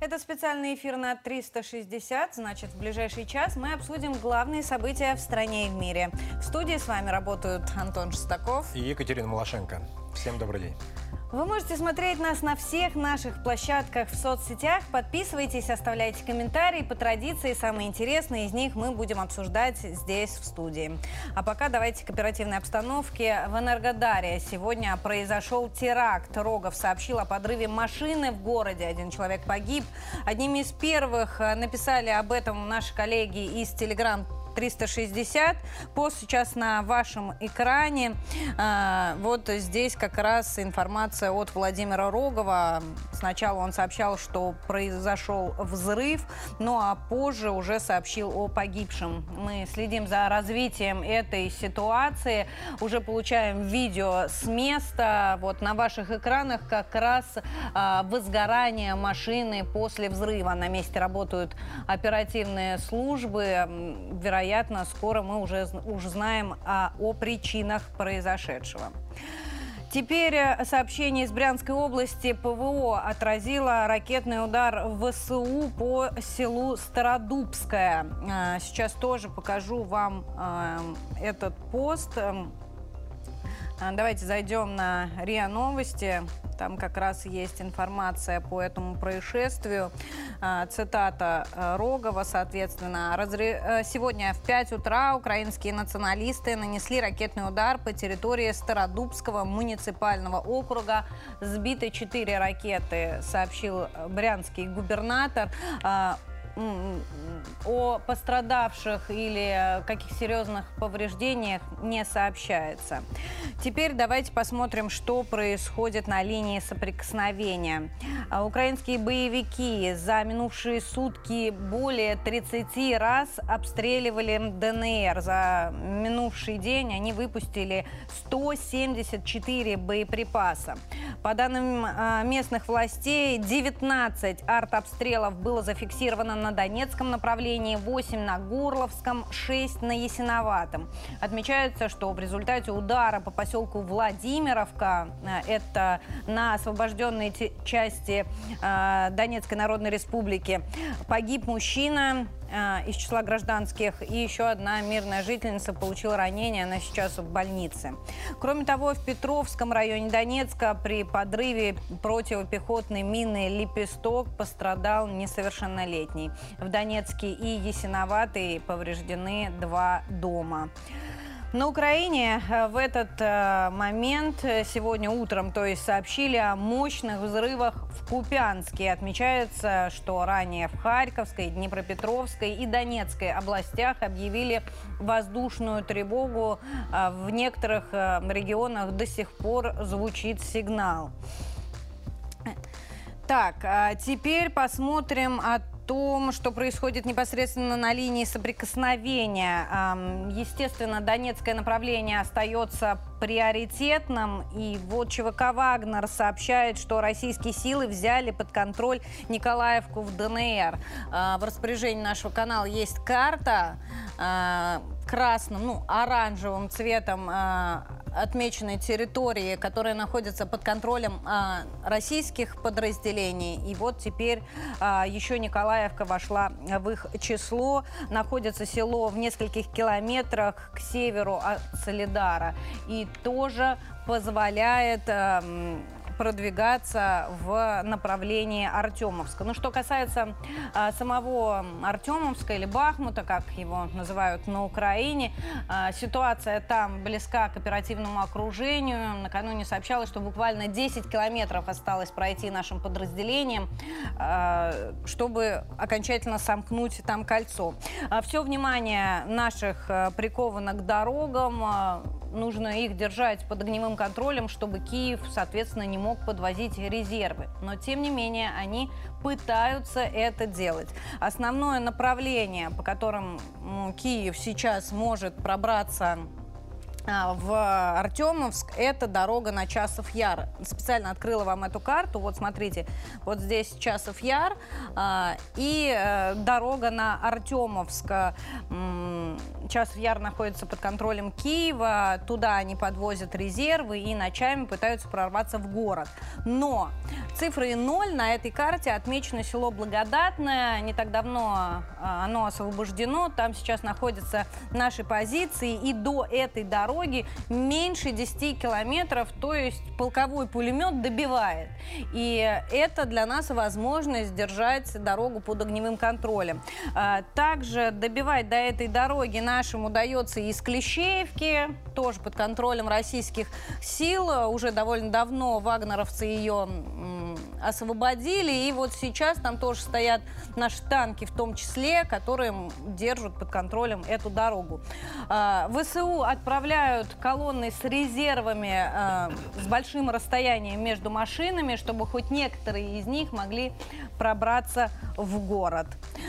Это специальный эфир на 360, значит, в ближайший час мы обсудим главные события в стране и в мире. В студии с вами работают Антон Шестаков и Екатерина Малашенко. Всем добрый день. Вы можете смотреть нас на всех наших площадках в соцсетях. Подписывайтесь, оставляйте комментарии. По традиции, самые интересные из них мы будем обсуждать здесь, в студии. А пока давайте к оперативной обстановке. В Энергодаре сегодня произошел теракт. Рогов сообщил о подрыве машины в городе. Один человек погиб. Одними из первых э, написали об этом наши коллеги из телеграм 360. Пост сейчас на вашем экране. А, вот здесь как раз информация от Владимира Рогова. Сначала он сообщал, что произошел взрыв, ну а позже уже сообщил о погибшем. Мы следим за развитием этой ситуации. Уже получаем видео с места. Вот на ваших экранах как раз а, возгорание машины после взрыва. На месте работают оперативные службы. Вероятно, вероятно, скоро мы уже узнаем о, о причинах произошедшего. Теперь э, сообщение из Брянской области. ПВО отразило ракетный удар ВСУ по селу Стародубское. Э, сейчас тоже покажу вам э, этот пост. Эм, давайте зайдем на РИА Новости. Там как раз есть информация по этому происшествию. А, цитата э, Рогова, соответственно. Э, сегодня в 5 утра украинские националисты нанесли ракетный удар по территории Стародубского муниципального округа. Сбиты 4 ракеты, сообщил брянский губернатор. О пострадавших или каких серьезных повреждениях не сообщается. Теперь давайте посмотрим, что происходит на линии соприкосновения. А, украинские боевики за минувшие сутки более 30 раз обстреливали ДНР. За минувший день они выпустили 174 боеприпаса. По данным а, местных властей, 19 артобстрелов было зафиксировано на Донецком направлении, 8 на Горловском, 6 на Ясиноватом. Отмечается, что в результате удара по поселку Владимировка, э, это на освобожденной части э, Донецкой Народной Республики, погиб мужчина, а, из числа гражданских. И еще одна мирная жительница получила ранение, она сейчас в больнице. Кроме того, в Петровском районе Донецка при подрыве противопехотной мины «Лепесток» пострадал несовершеннолетний. В Донецке и Ясиноватой повреждены два дома. На Украине э, в этот э, момент э, сегодня утром, то есть сообщили о мощных взрывах в Купянске. Отмечается, что ранее в Харьковской, Днепропетровской и Донецкой областях объявили воздушную тревогу. В некоторых регионах до сих пор звучит сигнал. Так, а теперь посмотрим от том, что происходит непосредственно на линии соприкосновения. Естественно, Донецкое направление остается приоритетным. И вот ЧВК «Вагнер» сообщает, что российские силы взяли под контроль Николаевку в ДНР. А, в распоряжении нашего канала есть карта а, красным, ну, оранжевым цветом а, отмеченной территории, которые находятся под контролем а, российских подразделений. И вот теперь а, еще Николаевка вошла в их число. Находится село в нескольких километрах к северу от Солидара. И тоже позволяет... А, продвигаться в направлении Артемовска. Ну, что касается а, самого Артемовска или Бахмута, как его называют на Украине, а, ситуация там близка к оперативному окружению. Накануне сообщалось, что буквально 10 километров осталось пройти нашим подразделениям, а, чтобы окончательно сомкнуть там кольцо. Все внимание наших приковано к дорогам. Нужно их держать под огневым контролем, чтобы Киев, соответственно, не мог подвозить резервы. Но, тем не менее, они пытаются это делать. Основное направление, по которым Киев сейчас может пробраться в Артемовск это дорога на Часов Яр. Специально открыла вам эту карту. Вот смотрите, вот здесь Часов Яр а, и э, дорога на Артемовск. Часов Яр находится под контролем Киева. Туда они подвозят резервы и ночами пытаются прорваться в город. Но цифры ноль на этой карте отмечено село Благодатное. Не так давно а, оно освобождено. Там сейчас находятся наши позиции. И до этой дороги дороги меньше 10 километров, то есть полковой пулемет добивает. И это для нас возможность держать дорогу под огневым контролем. А, также добивать до этой дороги нашим удается из Клещеевки, тоже под контролем российских сил. Уже довольно давно вагнеровцы ее освободили. И вот сейчас там тоже стоят наши танки, в том числе, которые держат под контролем эту дорогу. А, ВСУ отправляют колонны с резервами, а, с большим расстоянием между машинами, чтобы хоть некоторые из них могли пробраться в город.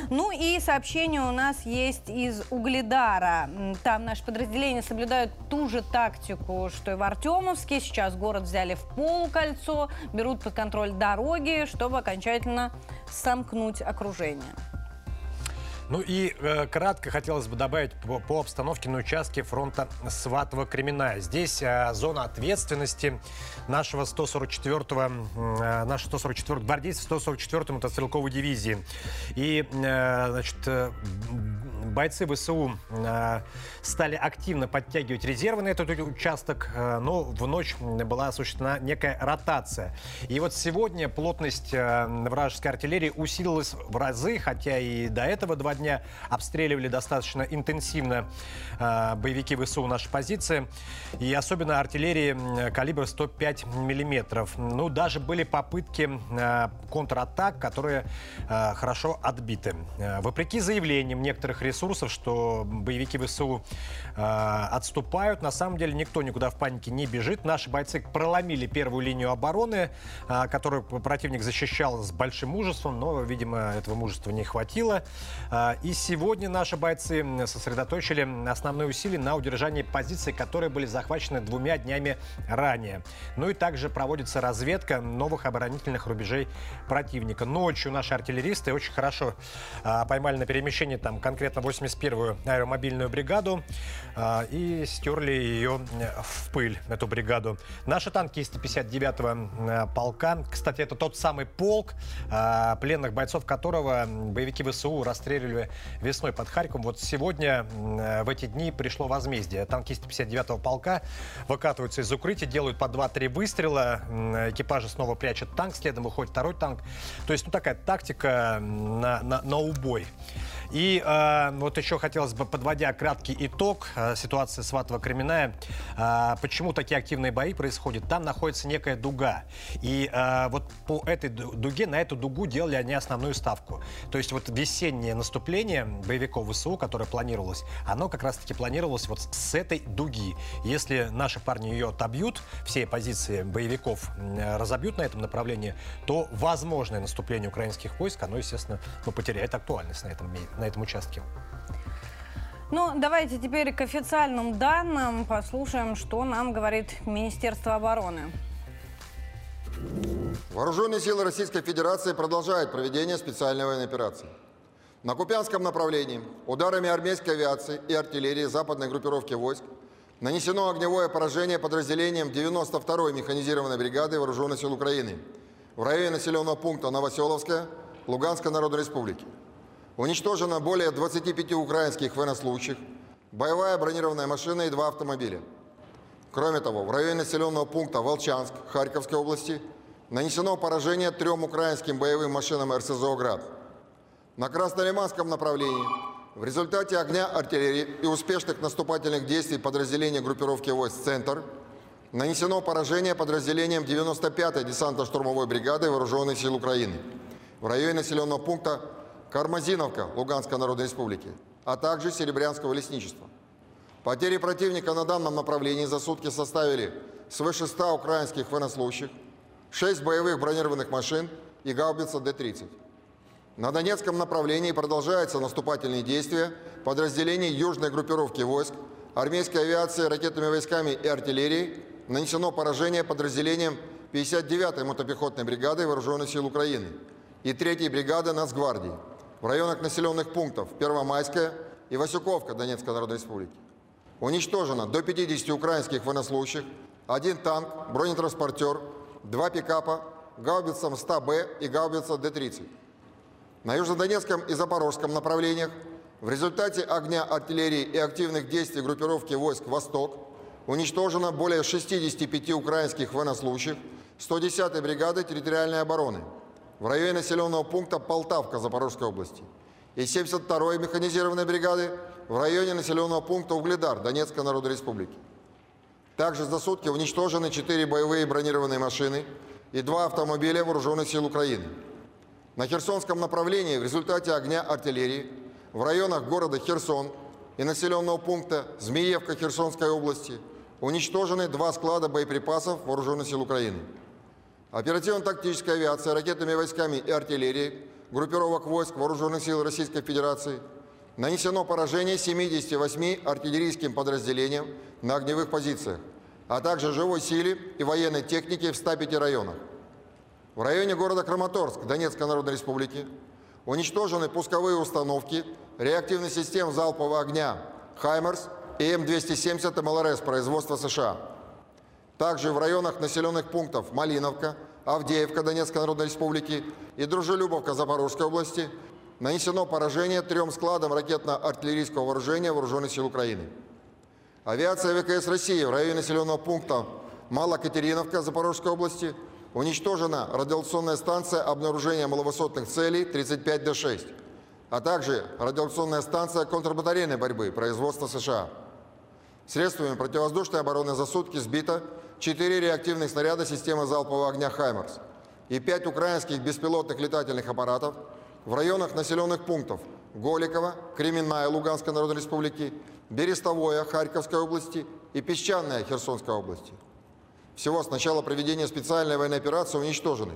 Ну и сообщение у нас есть из Угледара. Там наши подразделения соблюдают ту же тактику, что и в Артемовске. Сейчас город взяли в полукольцо, берут под контроль дороги, чтобы окончательно сомкнуть окружение. Ну и э, кратко хотелось бы добавить по, по обстановке на участке фронта Сватова-Кремена. Здесь э, зона ответственности нашего 144-го, э, нашего 144 гвардейцев 144-й мотострелковой дивизии. И, э, значит, э, бойцы ВСУ э, стали активно подтягивать резервы на этот участок, э, но в ночь была осуществлена некая ротация. И вот сегодня плотность э, вражеской артиллерии усилилась в разы, хотя и до этого два дня обстреливали достаточно интенсивно боевики ВСУ наши позиции. И особенно артиллерии калибра 105 миллиметров. Ну, даже были попытки контратак, которые хорошо отбиты. Вопреки заявлениям некоторых ресурсов, что боевики ВСУ э, отступают. На самом деле никто никуда в панике не бежит. Наши бойцы проломили первую линию обороны, э, которую противник защищал с большим мужеством, но, видимо, этого мужества не хватило. Э, и сегодня наши бойцы сосредоточили основные усилия на удержании позиций, которые были захвачены двумя днями ранее. Ну и также проводится разведка новых оборонительных рубежей противника. Ночью наши артиллеристы очень хорошо э, поймали на перемещении там конкретно 8 81-ю аэромобильную бригаду э, и стерли ее в пыль, эту бригаду. Наши танки из 159-го э, полка, кстати, это тот самый полк, э, пленных бойцов которого боевики ВСУ расстреливали весной под Харьковом. Вот сегодня, э, в эти дни, пришло возмездие. Танкисты 59-го полка выкатываются из укрытия, делают по 2-3 выстрела, экипажи снова прячут танк, следом выходит второй танк. То есть, ну, такая тактика на, на, на убой. И э, вот еще хотелось бы, подводя краткий итог э, ситуации Сватова-Кременная, э, почему такие активные бои происходят? Там находится некая дуга. И э, вот по этой дуге, на эту дугу делали они основную ставку. То есть вот весеннее наступление боевиков ВСУ, которое планировалось, оно как раз-таки планировалось вот с этой дуги. Если наши парни ее отобьют, все позиции боевиков разобьют на этом направлении, то возможное наступление украинских войск, оно, естественно, ну, потеряет актуальность на этом, на этом участке. Ну, давайте теперь к официальным данным послушаем, что нам говорит Министерство обороны. Вооруженные силы Российской Федерации продолжают проведение специальной военной операции. На Купянском направлении ударами армейской авиации и артиллерии западной группировки войск нанесено огневое поражение подразделением 92-й механизированной бригады Вооруженных сил Украины в районе населенного пункта Новоселовская Луганской Народной Республики. Уничтожено более 25 украинских военнослужащих, боевая бронированная машина и два автомобиля. Кроме того, в районе населенного пункта Волчанск Харьковской области нанесено поражение трем украинским боевым машинам РСЗО «Град». На Краснолиманском направлении в результате огня артиллерии и успешных наступательных действий подразделения группировки войск «Центр» нанесено поражение подразделением 95-й десантно-штурмовой бригады Вооруженных сил Украины в районе населенного пункта Кармазиновка Луганской Народной Республики, а также Серебрянского лесничества. Потери противника на данном направлении за сутки составили свыше 100 украинских военнослужащих, 6 боевых бронированных машин и гаубица Д-30. На Донецком направлении продолжаются наступательные действия подразделений южной группировки войск, армейской авиации, ракетными войсками и артиллерией нанесено поражение подразделениям 59-й мотопехотной бригады Вооруженных сил Украины и 3-й бригады Нацгвардии в районах населенных пунктов Первомайская и Васюковка Донецкой Народной Республики. Уничтожено до 50 украинских военнослужащих, один танк, бронетранспортер, два пикапа, гаубица МСТА-Б и гаубица Д-30. На Южнодонецком и Запорожском направлениях в результате огня артиллерии и активных действий группировки войск «Восток» уничтожено более 65 украинских военнослужащих 110-й бригады территориальной обороны в районе населенного пункта Полтавка Запорожской области и 72-й механизированной бригады в районе населенного пункта Угледар Донецкой Народной Республики. Также за сутки уничтожены 4 боевые бронированные машины и 2 автомобиля Вооруженных сил Украины. На Херсонском направлении в результате огня артиллерии в районах города Херсон и населенного пункта Змеевка Херсонской области уничтожены два склада боеприпасов Вооруженных сил Украины. Оперативно-тактическая авиация ракетными войсками и артиллерией группировок войск Вооруженных сил Российской Федерации нанесено поражение 78 артиллерийским подразделениям на огневых позициях, а также живой силе и военной технике в 105 районах. В районе города Краматорск Донецкой Народной Республики уничтожены пусковые установки реактивных систем залпового огня «Хаймерс» и М270 МЛРС производства США. Также в районах населенных пунктов Малиновка, Авдеевка Донецкой Народной Республики и Дружелюбовка Запорожской области нанесено поражение трем складам ракетно-артиллерийского вооружения Вооруженных сил Украины. Авиация ВКС России в районе населенного пункта Малокатериновка Запорожской области уничтожена радиационная станция обнаружения маловысотных целей 35Д6, а также радиационная станция контрбатарейной борьбы производства США. Средствами противовоздушной обороны за сутки сбито 4 реактивных снаряда системы залпового огня «Хаймерс» и 5 украинских беспилотных летательных аппаратов в районах населенных пунктов Голикова, Кременная Луганской Народной Республики, Берестовое Харьковской области и Песчаная Херсонской области. Всего с начала проведения специальной военной операции уничтожены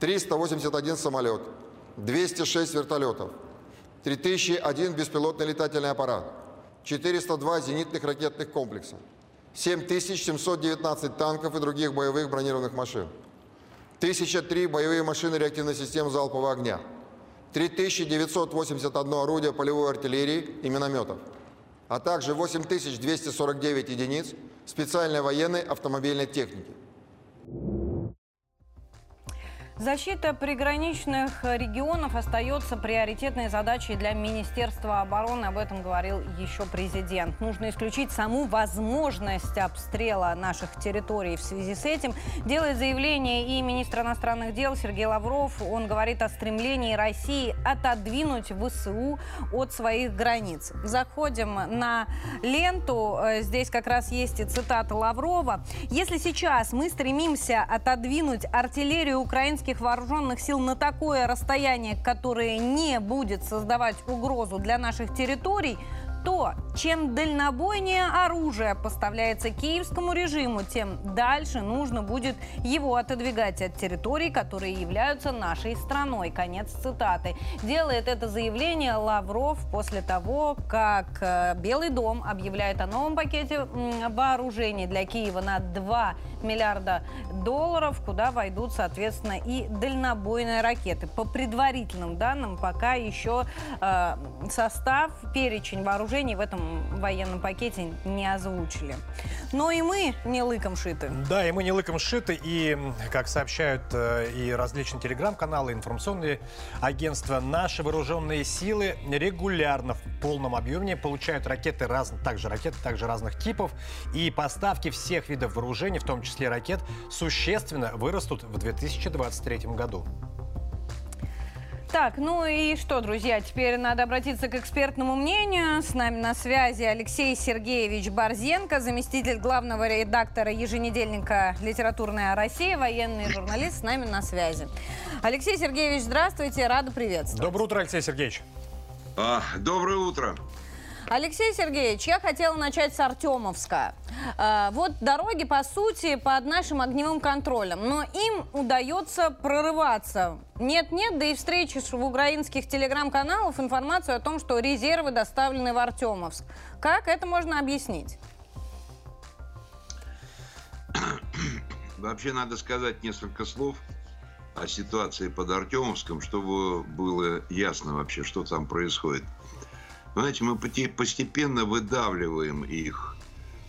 381 самолет, 206 вертолетов, 3001 беспилотный летательный аппарат, 402 зенитных ракетных комплекса, 7719 танков и других боевых бронированных машин, 1003 боевые машины реактивной системы залпового огня, 3981 орудие полевой артиллерии и минометов, а также 8249 единиц специальной военной автомобильной техники – Защита приграничных регионов остается приоритетной задачей для Министерства обороны. Об этом говорил еще президент. Нужно исключить саму возможность обстрела наших территорий в связи с этим. Делает заявление и министр иностранных дел Сергей Лавров. Он говорит о стремлении России отодвинуть ВСУ от своих границ. Заходим на ленту. Здесь как раз есть и цитата Лаврова. Если сейчас мы стремимся отодвинуть артиллерию украинских российских вооруженных сил на такое расстояние, которое не будет создавать угрозу для наших территорий, то чем дальнобойнее оружие поставляется киевскому режиму, тем дальше нужно будет его отодвигать от территорий, которые являются нашей страной. Конец цитаты. Делает это заявление Лавров после того, как э, Белый дом объявляет о новом пакете вооружений для Киева на 2 миллиарда долларов, куда войдут, соответственно, и дальнобойные ракеты. По предварительным данным, пока еще э, состав, перечень вооружений в этом военном пакете не озвучили. Но и мы не лыком шиты. Да, и мы не лыком шиты. И, как сообщают э, и различные телеграм-каналы, информационные агентства, наши вооруженные силы регулярно в полном объеме получают ракеты, раз, также ракеты, также разных типов. И поставки всех видов вооружений, в том числе ракет, существенно вырастут в 2023 году. Так, ну и что, друзья, теперь надо обратиться к экспертному мнению. С нами на связи Алексей Сергеевич Борзенко, заместитель главного редактора еженедельника «Литературная Россия», военный журналист, с нами на связи. Алексей Сергеевич, здравствуйте, рада приветствовать. Доброе утро, Алексей Сергеевич. А, доброе утро. Алексей Сергеевич, я хотела начать с Артемовска. Э, вот дороги, по сути, под нашим огневым контролем, но им удается прорываться. Нет-нет, да и встречи в украинских телеграм-каналов информацию о том, что резервы доставлены в Артемовск. Как это можно объяснить? Вообще надо сказать несколько слов о ситуации под Артемовском, чтобы было ясно вообще, что там происходит. Знаете, мы постепенно выдавливаем их,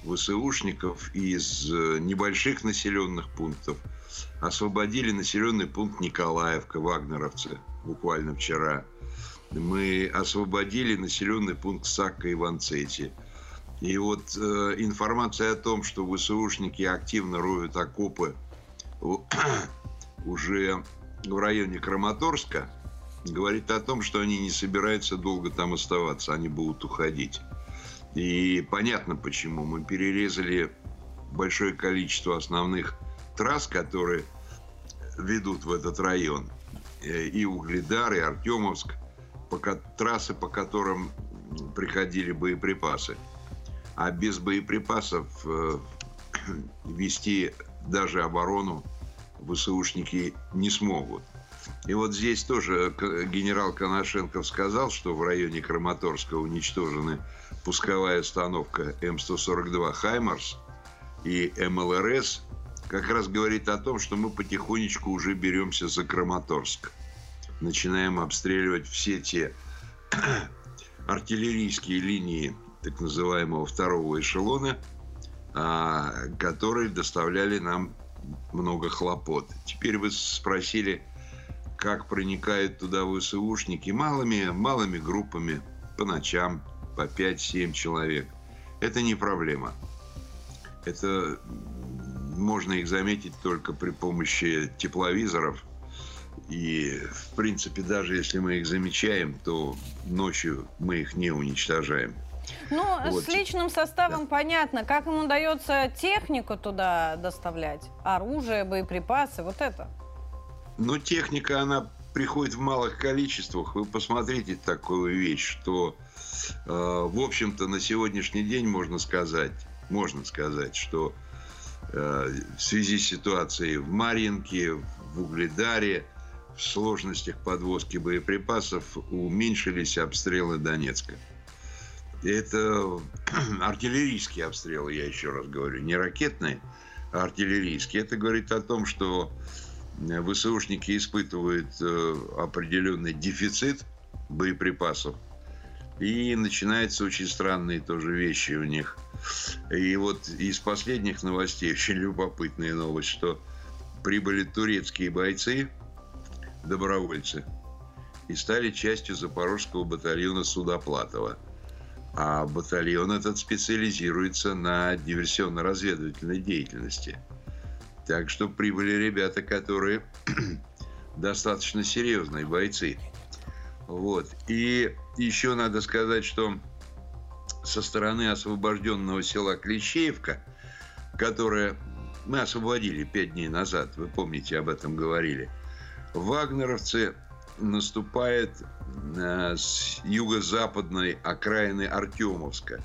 ВСУшников, из э, небольших населенных пунктов. Освободили населенный пункт Николаевка, вагнеровцы, буквально вчера. Мы освободили населенный пункт Сакка и Ванцети. И вот э, информация о том, что ВСУшники активно роют окопы уже в районе Краматорска, говорит о том, что они не собираются долго там оставаться, они будут уходить. И понятно почему. Мы перерезали большое количество основных трасс, которые ведут в этот район. И Угледар, и Артемовск, пока, трассы, по которым приходили боеприпасы. А без боеприпасов э, вести даже оборону ВСУшники не смогут. И вот здесь тоже генерал Коношенков сказал, что в районе Краматорска уничтожены пусковая установка М142 «Хаймарс» и МЛРС, как раз говорит о том, что мы потихонечку уже беремся за Краматорск. Начинаем обстреливать все те артиллерийские линии так называемого второго эшелона, а, которые доставляли нам много хлопот. Теперь вы спросили, как проникают туда ВСУшники малыми, малыми группами по ночам, по 5-7 человек. Это не проблема. Это можно их заметить только при помощи тепловизоров. И, в принципе, даже если мы их замечаем, то ночью мы их не уничтожаем. Ну, вот. с личным составом да. понятно. Как им удается технику туда доставлять? Оружие, боеприпасы, вот это? Но техника, она приходит в малых количествах. Вы посмотрите такую вещь, что, э, в общем-то, на сегодняшний день можно сказать, можно сказать, что э, в связи с ситуацией в Марьинке, в Угледаре, в сложностях подвозки боеприпасов уменьшились обстрелы Донецка. Это артиллерийские обстрелы, я еще раз говорю, не ракетные, а артиллерийские. Это говорит о том, что ВСУшники испытывают э, определенный дефицит боеприпасов. И начинаются очень странные тоже вещи у них. И вот из последних новостей очень любопытная новость, что прибыли турецкие бойцы, добровольцы, и стали частью запорожского батальона Судоплатова. А батальон этот специализируется на диверсионно-разведывательной деятельности – так что прибыли ребята, которые достаточно серьезные бойцы. Вот. И еще надо сказать, что со стороны освобожденного села Клещеевка, которое мы освободили пять дней назад, вы помните, об этом говорили, вагнеровцы наступают э, с юго-западной окраины Артемовска.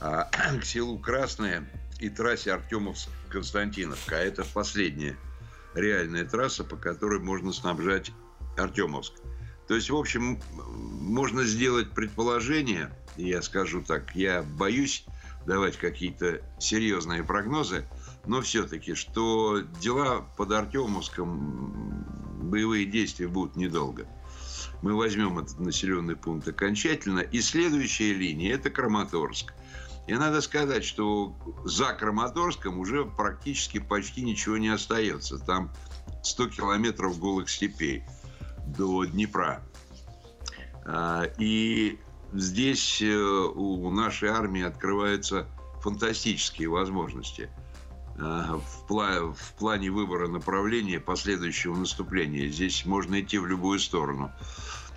А к селу Красное и трассе Артемовск-Константиновка. А это последняя реальная трасса, по которой можно снабжать Артемовск. То есть, в общем, можно сделать предположение, я скажу так, я боюсь давать какие-то серьезные прогнозы, но все-таки, что дела под Артемовском, боевые действия будут недолго. Мы возьмем этот населенный пункт окончательно. И следующая линия – это Краматорск – и надо сказать, что за Краматорском уже практически почти ничего не остается. Там 100 километров голых степей до Днепра. А, и здесь э, у нашей армии открываются фантастические возможности а, в, пла в плане выбора направления последующего наступления. Здесь можно идти в любую сторону.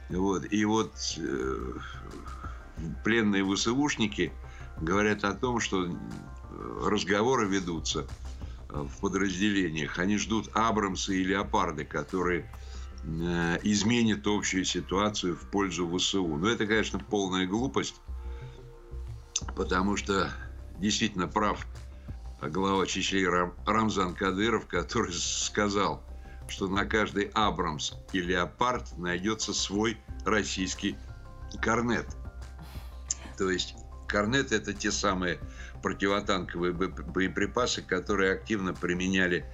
Вот. И вот э, пленные ВСУшники – говорят о том, что э, разговоры ведутся э, в подразделениях. Они ждут Абрамсы и Леопарды, которые э, изменят общую ситуацию в пользу ВСУ. Но это, конечно, полная глупость. потому что действительно прав глава Чечни Рамзан Кадыров, который сказал, что на каждый Абрамс и Леопард найдется свой российский корнет. То есть корнет – это те самые противотанковые боеприпасы, которые активно применяли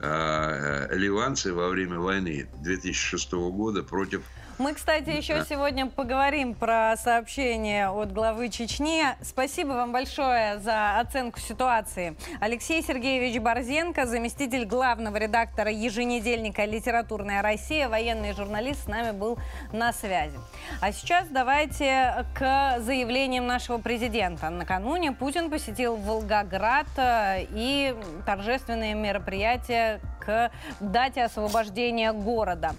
э, ливанцы во время войны 2006 года против мы, кстати, еще сегодня поговорим про сообщение от главы Чечни. Спасибо вам большое за оценку ситуации. Алексей Сергеевич Борзенко, заместитель главного редактора еженедельника «Литературная Россия», военный журналист, с нами был на связи. А сейчас давайте к заявлениям нашего президента. Накануне Путин посетил Волгоград э, и торжественные мероприятия к дате освобождения города.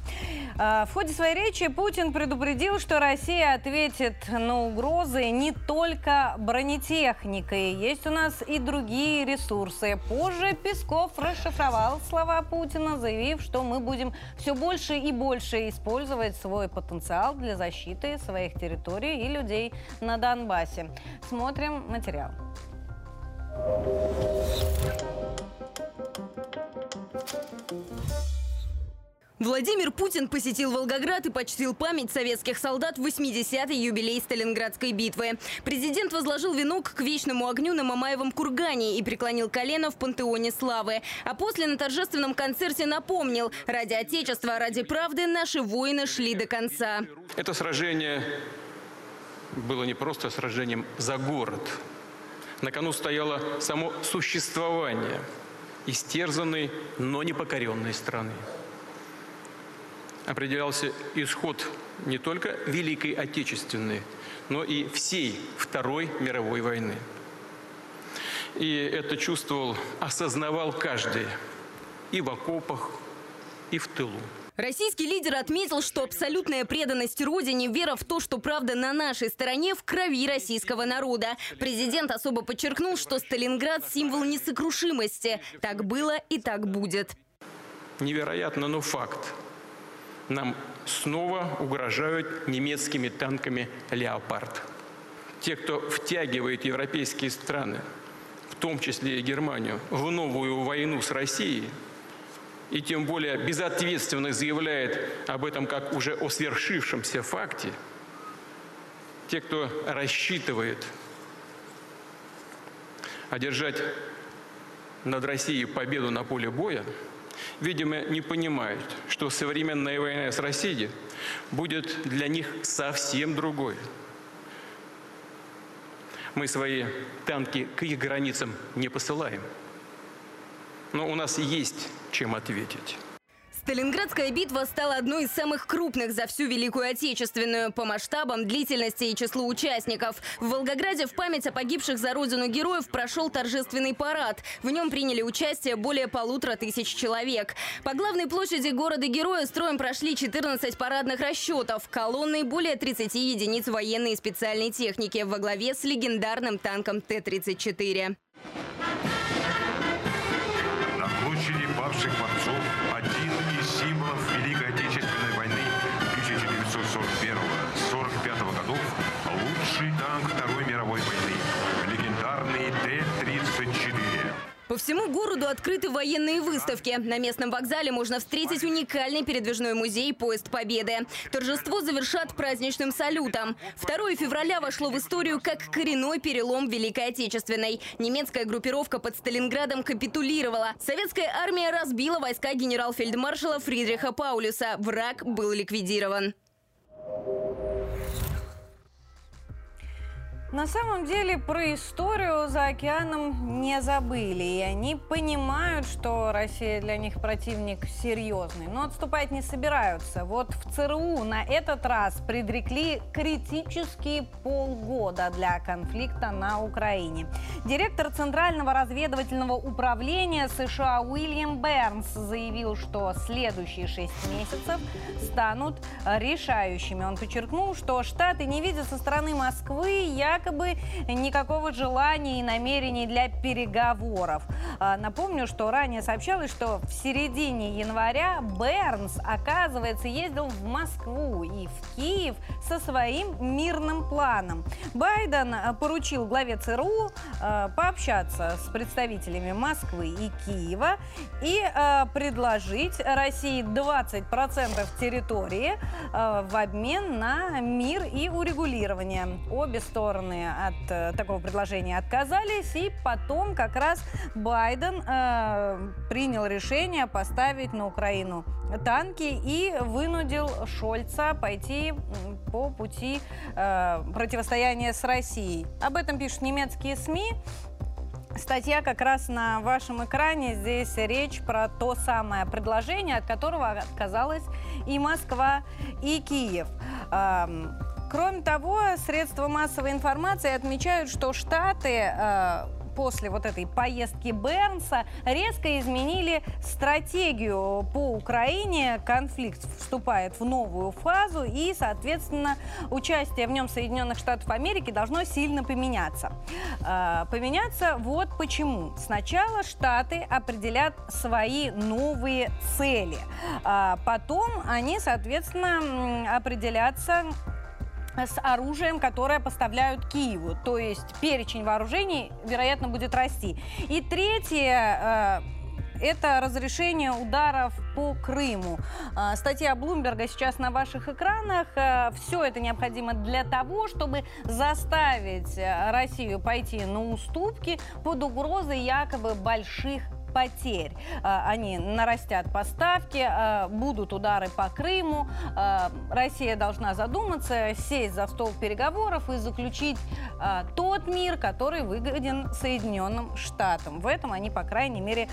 Э, в ходе своей речи встрече Путин предупредил, что Россия ответит на угрозы не только бронетехникой. Есть у нас и другие ресурсы. Позже Песков расшифровал слова Путина, заявив, что мы будем все больше и больше использовать свой потенциал для защиты своих территорий и людей на Донбассе. Смотрим материал. Владимир Путин посетил Волгоград и почтил память советских солдат в 80-й юбилей Сталинградской битвы. Президент возложил венок к вечному огню на Мамаевом кургане и преклонил колено в пантеоне славы. А после на торжественном концерте напомнил, ради Отечества, ради правды наши воины шли до конца. Это сражение было не просто сражением за город. На кону стояло само существование истерзанной, но непокоренной страны определялся исход не только Великой Отечественной, но и всей Второй мировой войны. И это чувствовал, осознавал каждый и в окопах, и в тылу. Российский лидер отметил, что абсолютная преданность Родине, вера в то, что правда на нашей стороне, в крови российского народа. Президент особо подчеркнул, что Сталинград – символ несокрушимости. Так было и так будет. Невероятно, но факт нам снова угрожают немецкими танками «Леопард». Те, кто втягивает европейские страны, в том числе и Германию, в новую войну с Россией, и тем более безответственно заявляет об этом как уже о свершившемся факте, те, кто рассчитывает одержать над Россией победу на поле боя, видимо, не понимают, что современная война с Россией будет для них совсем другой. Мы свои танки к их границам не посылаем. Но у нас есть чем ответить. Сталинградская битва стала одной из самых крупных за всю Великую Отечественную по масштабам, длительности и числу участников. В Волгограде в память о погибших за родину героев прошел торжественный парад. В нем приняли участие более полутора тысяч человек. По главной площади города-героя строем прошли 14 парадных расчетов, колонны более 30 единиц военной и специальной техники во главе с легендарным танком Т-34. По всему городу открыты военные выставки. На местном вокзале можно встретить уникальный передвижной музей «Поезд Победы». Торжество завершат праздничным салютом. 2 февраля вошло в историю как коренной перелом Великой Отечественной. Немецкая группировка под Сталинградом капитулировала. Советская армия разбила войска генерал-фельдмаршала Фридриха Паулюса. Враг был ликвидирован. На самом деле про историю за океаном не забыли, и они понимают, что Россия для них противник серьезный, но отступать не собираются. Вот в ЦРУ на этот раз предрекли критические полгода для конфликта на Украине. Директор Центрального разведывательного управления США Уильям Бернс заявил, что следующие шесть месяцев станут решающими. Он подчеркнул, что Штаты не видят со стороны Москвы, як якобы никакого желания и намерений для переговоров. А, Напомню, что ранее сообщалось, что в середине января Бернс, оказывается, ездил в Москву и в Киев со своим мирным планом. Байден а, поручил главе ЦРУ а, пообщаться с представителями Москвы и Киева и предложить России 20% территории в обмен на мир и урегулирование. Обе стороны от э, такого предложения отказались, и потом как раз Байден э, принял решение поставить на Украину танки и вынудил Шольца пойти по пути э, противостояния с Россией. Об этом пишут немецкие СМИ. Статья как раз на вашем экране. Здесь речь про то самое предложение, от которого отказалась и Москва, и Киев. Ам, Кроме того, средства массовой информации отмечают, что Штаты э, после вот этой поездки Бернса резко изменили стратегию по Украине. Конфликт вступает в новую фазу и, соответственно, участие в нем Соединенных Штатов Америки должно сильно поменяться. Э, Поменяться вот почему. Сначала Штаты определят свои новые цели. А Потом они, соответственно, определятся с оружием, которое поставляют Киеву. То есть перечень вооружений, вероятно, будет расти. И третье э, это разрешение ударов по Крыму. А, Статья Блумберга сейчас на ваших экранах. Все это необходимо для того, чтобы заставить э, Россию пойти на уступки под угрозой якобы больших потерь. А, Они нарастят поставки, а, будут удары по Крыму. А, Россия должна задуматься, сесть за стол переговоров и заключить тот мир, который выгоден Соединенным Штатам. В этом они, по крайней мере,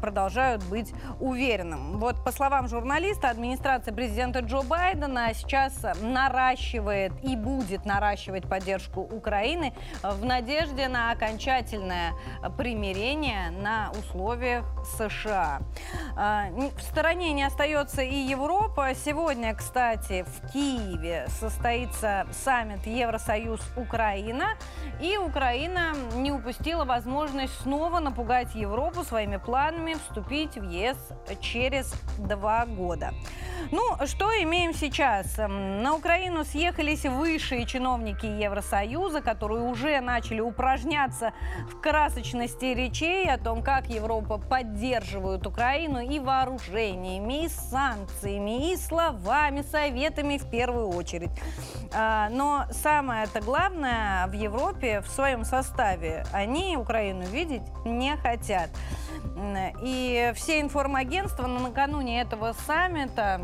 продолжают быть уверенным. Вот по словам журналиста, администрация президента Джо Байдена сейчас наращивает и будет наращивать поддержку Украины в надежде на окончательное примирение на условиях США. А, В стороне не остается и Европа. Сегодня, кстати, в Киеве состоится саммит Евросоюз-Украина. И Украина не упустила возможность снова напугать Европу своими планами вступить в ЕС через два года. Ну, что имеем сейчас? М, На Украину съехались высшие чиновники Евросоюза, которые уже начали упражняться в красочности речей о том, как Европа поддерживает Украину и вооружениями, и санкциями, и словами, советами в первую очередь. А, Но самое это главное в Европе в своем составе они Украину видеть не хотят. И все информагентства на- накануне этого саммита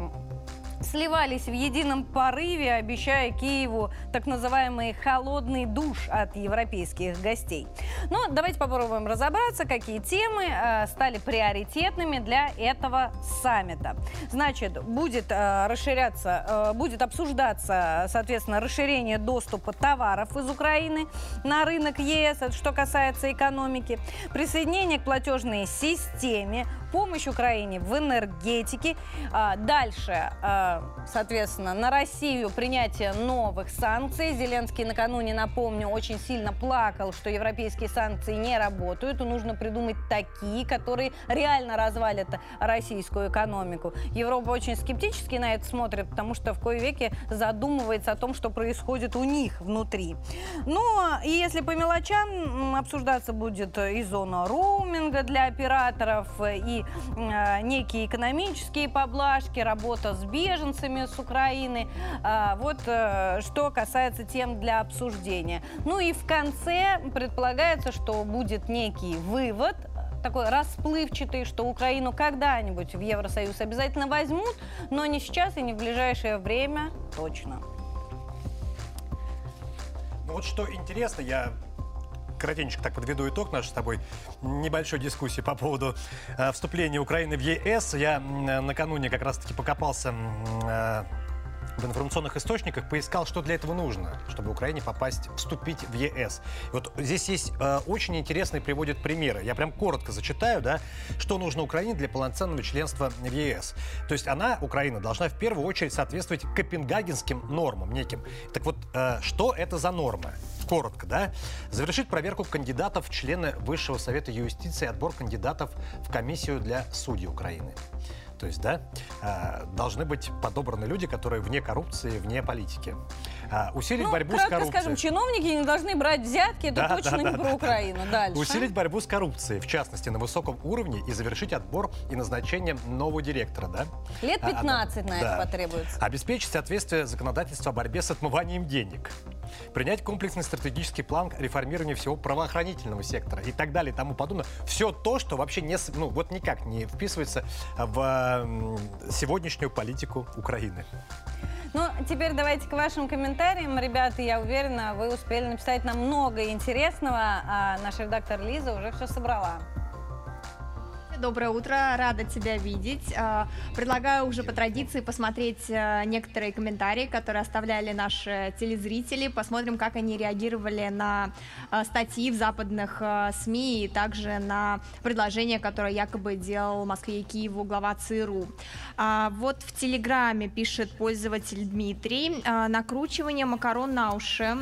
сливались в едином порыве, обещая Киеву так называемый холодный душ от европейских гостей. Но давайте попробуем разобраться, какие темы э, стали приоритетными для этого саммита. Значит, будет э, расширяться, э, будет обсуждаться, соответственно, расширение доступа товаров из Украины на рынок ЕС, что касается экономики, присоединение к платежной системе, помощь Украине в энергетике. А, Дальше, а, соответственно, на Россию принятие новых санкций. Зеленский накануне, напомню, очень сильно плакал, что европейские санкции не работают. Нужно придумать такие, которые реально развалят российскую экономику. Европа очень скептически на это смотрит, потому что в кое веке задумывается о том, что происходит у них внутри. Ну, и если по мелочам обсуждаться будет и зона роуминга для операторов, и некие экономические поблажки, работа с беженцами с Украины. А, Вот э, что касается тем для обсуждения. Ну и в конце предполагается, что будет некий вывод, такой расплывчатый, что Украину когда-нибудь в Евросоюз обязательно возьмут, но не сейчас и не в ближайшее время точно. Ну вот что интересно, я коротенько так подведу итог нашей с тобой небольшой дискуссии по поводу э, вступления Украины в ЕС. Я э, накануне как раз-таки покопался э, в информационных источниках, поискал, что для этого нужно, чтобы Украине попасть, вступить в ЕС. И вот здесь есть э, очень интересные приводят примеры. Я прям коротко зачитаю, да, что нужно Украине для полноценного членства в ЕС. То есть она, Украина, должна в первую очередь соответствовать копенгагенским нормам неким. Так вот, э, что это за нормы? коротко, да? Завершить проверку кандидатов в члены Высшего Совета юстиции отбор кандидатов в комиссию для судей Украины. То есть, да, э, должны быть подобраны люди, которые вне коррупции, вне политики. Э, усилить Ну, борьбу с коррупцией. скажем, чиновники не должны брать взятки, это Да, точно да, не да, про да. Украину. Дальше. Усилить борьбу с коррупцией, в частности, на высоком уровне, и завершить отбор и назначение нового директора, да? Лет А, 15 на это да. потребуется. Обеспечить соответствие законодательства о борьбе с отмыванием денег. Принять комплексный стратегический план реформирования всего правоохранительного сектора и так далее и тому подобное. Все то, что вообще не, ну, вот никак не вписывается в сегодняшнюю политику Украины. Ну, теперь давайте к вашим комментариям. Ребята, я уверена, вы успели написать нам много интересного, а наш редактор Лиза уже все собрала. Доброе утро, рада тебя видеть. А, Предлагаю уже по традиции посмотреть а, некоторые комментарии, которые оставляли наши телезрители. Посмотрим, как они реагировали на а, статьи в западных а, СМИ и также на предложение, которое якобы делал Москве и Киеву глава ЦРУ. А, Вот в Телеграме пишет пользователь Дмитрий. а, Накручивание макарон на уши.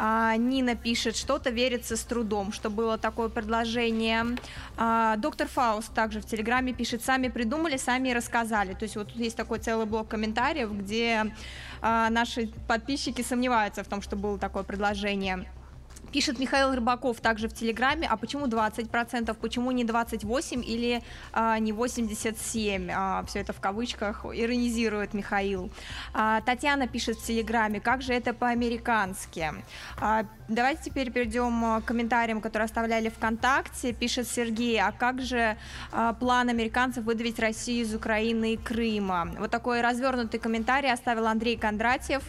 А, Нина пишет, что-то верится с трудом, что было такое предложение. А, Доктор Фауст также в Телеграме пишет, сами придумали, сами рассказали. То есть вот тут есть такой целый блок комментариев, где а, наши подписчики сомневаются в том, что было такое предложение. Пишет Михаил Рыбаков также в Телеграме, а почему 20%, почему не 28 или а, не 87? А, все это в кавычках, иронизирует Михаил. А, Татьяна пишет в Телеграме, как же это по-американски? А, давайте теперь перейдем а, к комментариям, которые оставляли ВКонтакте. Пишет Сергей, а как же а, план американцев выдавить Россию из Украины и Крыма? Вот такой развернутый комментарий оставил Андрей Кондратьев.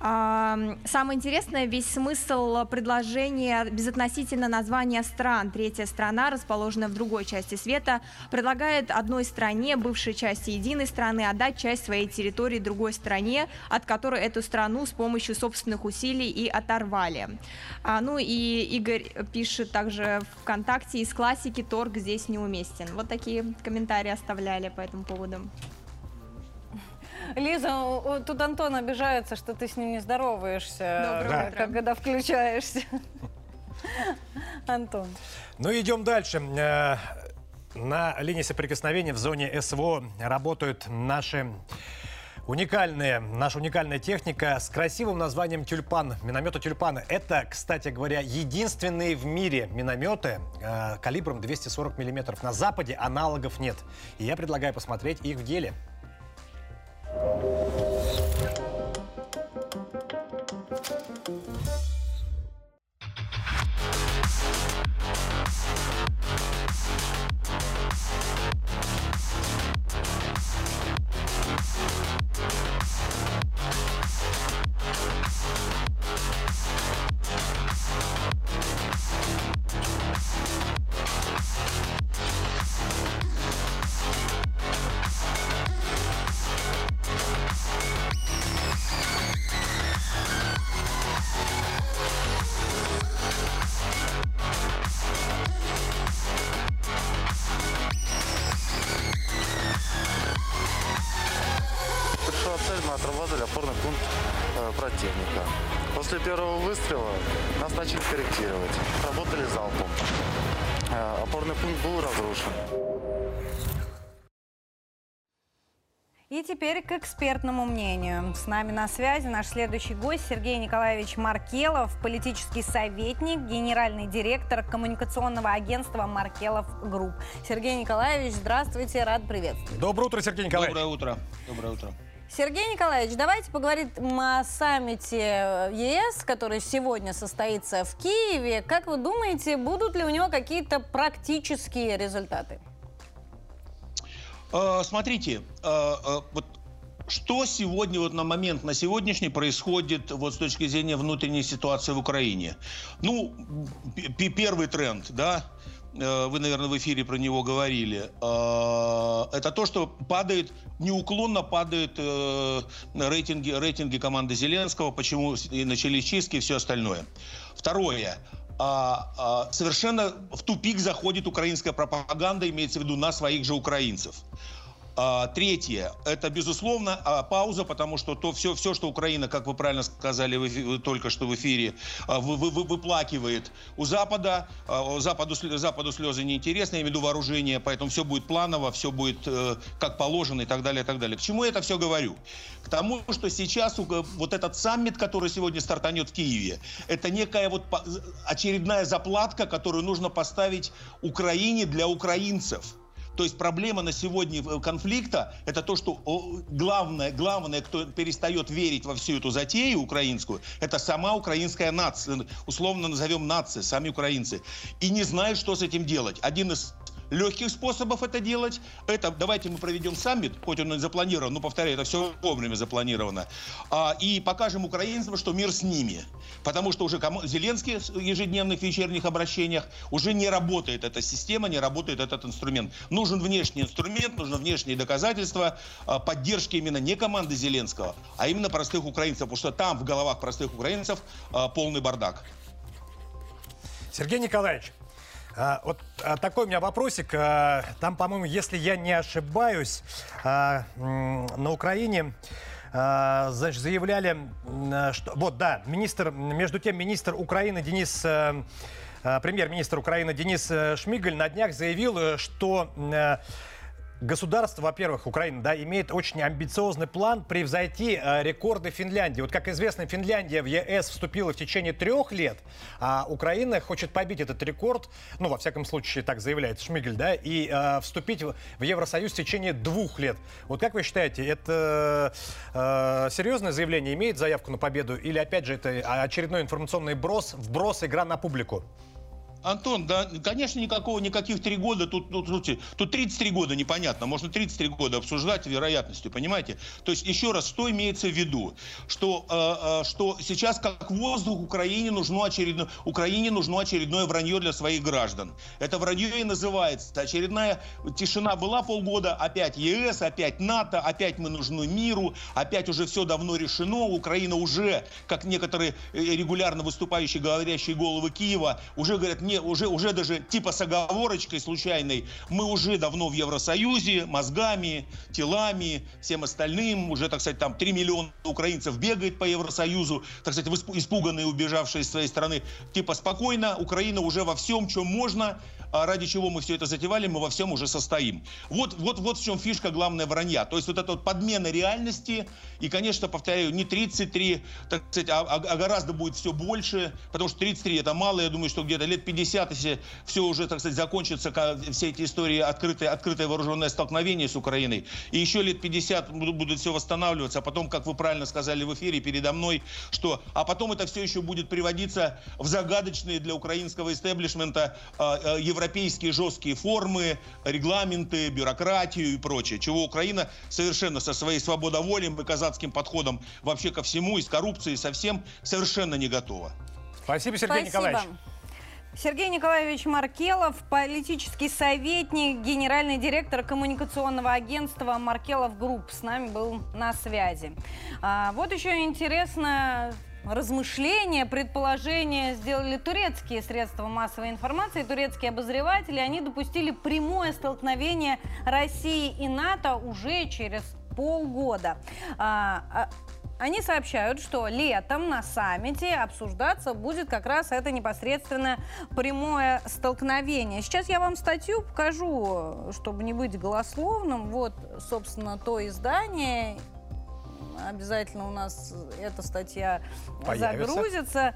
Самое интересное, весь смысл предложения безотносительно названия стран. Третья страна, расположенная в другой части света, предлагает одной стране, бывшей части единой страны, отдать часть своей территории другой стране, от которой эту страну с помощью собственных усилий и оторвали. А, ну и Игорь пишет также ВКонтакте, из классики торг здесь неуместен. Вот такие комментарии оставляли по этому поводу. Лиза, тут Антон обижается, что ты с ним не здороваешься, Доброе как- когда включаешься. Антон. Ну, идем дальше. Э, На линии соприкосновения в зоне СВО работают наши уникальные, наша уникальная техника с красивым названием «Тюльпан», минометы «Тюльпаны». Это, кстати говоря, единственные в мире минометы э, калибром 240 миллиметров. На Западе аналогов нет. И я предлагаю посмотреть их в деле. Thank you. Теперь к экспертному мнению. С нами на связи наш следующий гость Сергей Николаевич Маркелов, политический советник, генеральный директор коммуникационного агентства Маркелов Group. Сергей Николаевич, здравствуйте, рад приветствовать. Доброе утро, Сергей Николаевич. Доброе утро. Доброе утро. Сергей Николаевич, давайте поговорим о саммите ЕС, который сегодня состоится в Киеве. Как вы думаете, будут ли у него какие-то практические результаты? Э, Смотрите, э, э, вот что сегодня, вот на момент, на сегодняшний происходит вот с точки зрения внутренней ситуации в Украине? Ну, первый тренд, да, вы, наверное, в эфире про него говорили, это то, что падает, неуклонно падают рейтинги, рейтинги команды Зеленского, почему и начались чистки и все остальное. Второе. А, а, совершенно в тупик заходит украинская пропаганда, имеется в виду на своих же украинцев. А, третье, это, безусловно, а, пауза, потому что то все, все, что Украина, как вы правильно сказали в эфире, только что в эфире, а, вы, вы, выплакивает у Запада. Западу, Западу слезы неинтересны, я имею в виду вооружение, поэтому все будет планово, все будет э, как положено и так далее, и так далее. К чему я это все говорю? К тому, что сейчас вот этот саммит, который сегодня стартанет в Киеве, это некая вот очередная заплатка, которую нужно поставить Украине для украинцев. То есть проблема на сегодня конфликта – это то, что главное, главное, кто перестает верить во всю эту затею украинскую, это сама украинская нация, условно назовем нация, сами украинцы. И не знают, что с этим делать. Один из легких способов это делать. Это давайте мы проведем саммит, хоть он и запланирован, но повторяю, это все вовремя запланировано. А, и покажем украинцам, что мир с ними. Потому что уже Зеленский в ежедневных вечерних обращениях уже не работает эта система, не работает этот инструмент. Нужен внешний инструмент, нужно внешние доказательства а, поддержки именно не команды Зеленского, а именно простых украинцев, потому что там в головах простых украинцев а, полный бардак. Сергей Николаевич, а, вот а, такой у меня вопросик. А, там, по-моему, если я не ошибаюсь, а, на Украине а, значит, заявляли, что... Вот, да, министр, между тем, министр Украины Денис... А, а премьер-министр Украины Денис Шмигаль на днях заявил, э, что Государство, во-первых, Украина, да, имеет очень амбициозный план превзойти э, рекорды Финляндии. Вот, как известно, Финляндия в ЕС вступила в течение трех лет, а Украина хочет побить этот рекорд, ну, во всяком случае, так заявляет Шмигель, да, и э, вступить в, Евросоюз в течение двух лет. Вот как вы считаете, это э, серьезное заявление, имеет заявку на победу, или, опять же, это очередной информационный брос, вброс, игра на публику? Антон, да, конечно, никакого, никаких три года, тут, тут, тут, тут 33 года непонятно, можно 33 года обсуждать вероятностью, понимаете? То есть, еще раз, что имеется в виду? Что, э, э, что сейчас, как воздух, Украине нужно, очередное, Украине нужно очередное вранье для своих граждан. Это вранье и называется. Очередная тишина была полгода, опять ЕС, опять НАТО, опять мы нужны миру, опять уже все давно решено, Украина уже, как некоторые э, регулярно выступающие, говорящие головы Киева, уже говорят, не не, уже, уже даже типа с оговорочкой случайной, мы уже давно в Евросоюзе, мозгами, телами, всем остальным, уже, так сказать, там 3 миллиона украинцев бегает по Евросоюзу, так сказать, испуганные, убежавшие из своей страны. Типа спокойно, Украина уже во всем, чем можно, а ради чего мы все это затевали, мы во всем уже состоим. Вот, вот, вот в чем фишка главная вранья. То есть вот эта вот подмена реальности, и, конечно, повторяю, не 33, так сказать, а, а, а гораздо будет все больше, потому что 33 это мало, я думаю, что где-то лет 50, если все уже, так сказать, закончится, все эти истории, открытое, открытое вооруженное столкновение с Украиной, и еще лет 50 будут все восстанавливаться, а потом, как вы правильно сказали в эфире передо мной, что, а потом это все еще будет приводиться в загадочные для украинского истеблишмента э, европейские жесткие формы, регламенты, бюрократию и прочее, чего Украина совершенно со своей свободоволием и казацким подходом вообще ко всему, и с коррупцией совсем совершенно не готова. Спасибо, Сергей Спасибо. Николаевич. Сергей Николаевич Маркелов, политический советник, генеральный директор коммуникационного агентства Маркелов Group, с нами был на связи. А, вот еще интересно, размышления, предположения сделали турецкие средства массовой информации, турецкие обозреватели. Они допустили прямое столкновение России и НАТО уже через полгода. А, а, они сообщают, что летом на саммите обсуждаться будет как раз это непосредственно прямое столкновение. Сейчас я вам статью покажу, чтобы не быть голословным. Вот, собственно, то издание обязательно у нас эта статья Появится. загрузится.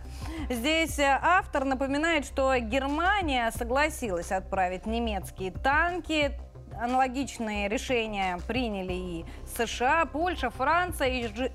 Здесь э, автор напоминает, что Германия согласилась отправить немецкие танки, аналогичные решения приняли и США, Польша, Франция,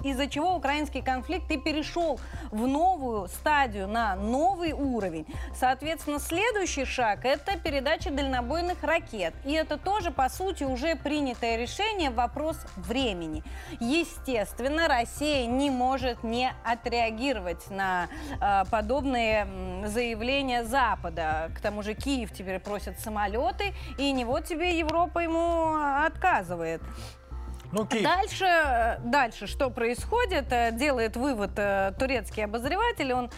из-за чего украинский конфликт и перешел в новую стадию, на новый уровень. Соответственно, следующий шаг – это передача дальнобойных ракет. И это тоже, по сути, уже принятое решение, вопрос времени. Естественно, Россия не может не отреагировать на э, подобные заявления Запада. К тому же Киев теперь просит самолеты, и не вот тебе Европа ему отказывает. Ну. Дальше, э, дальше что происходит, э, делает вывод э, турецкий обозреватель. Он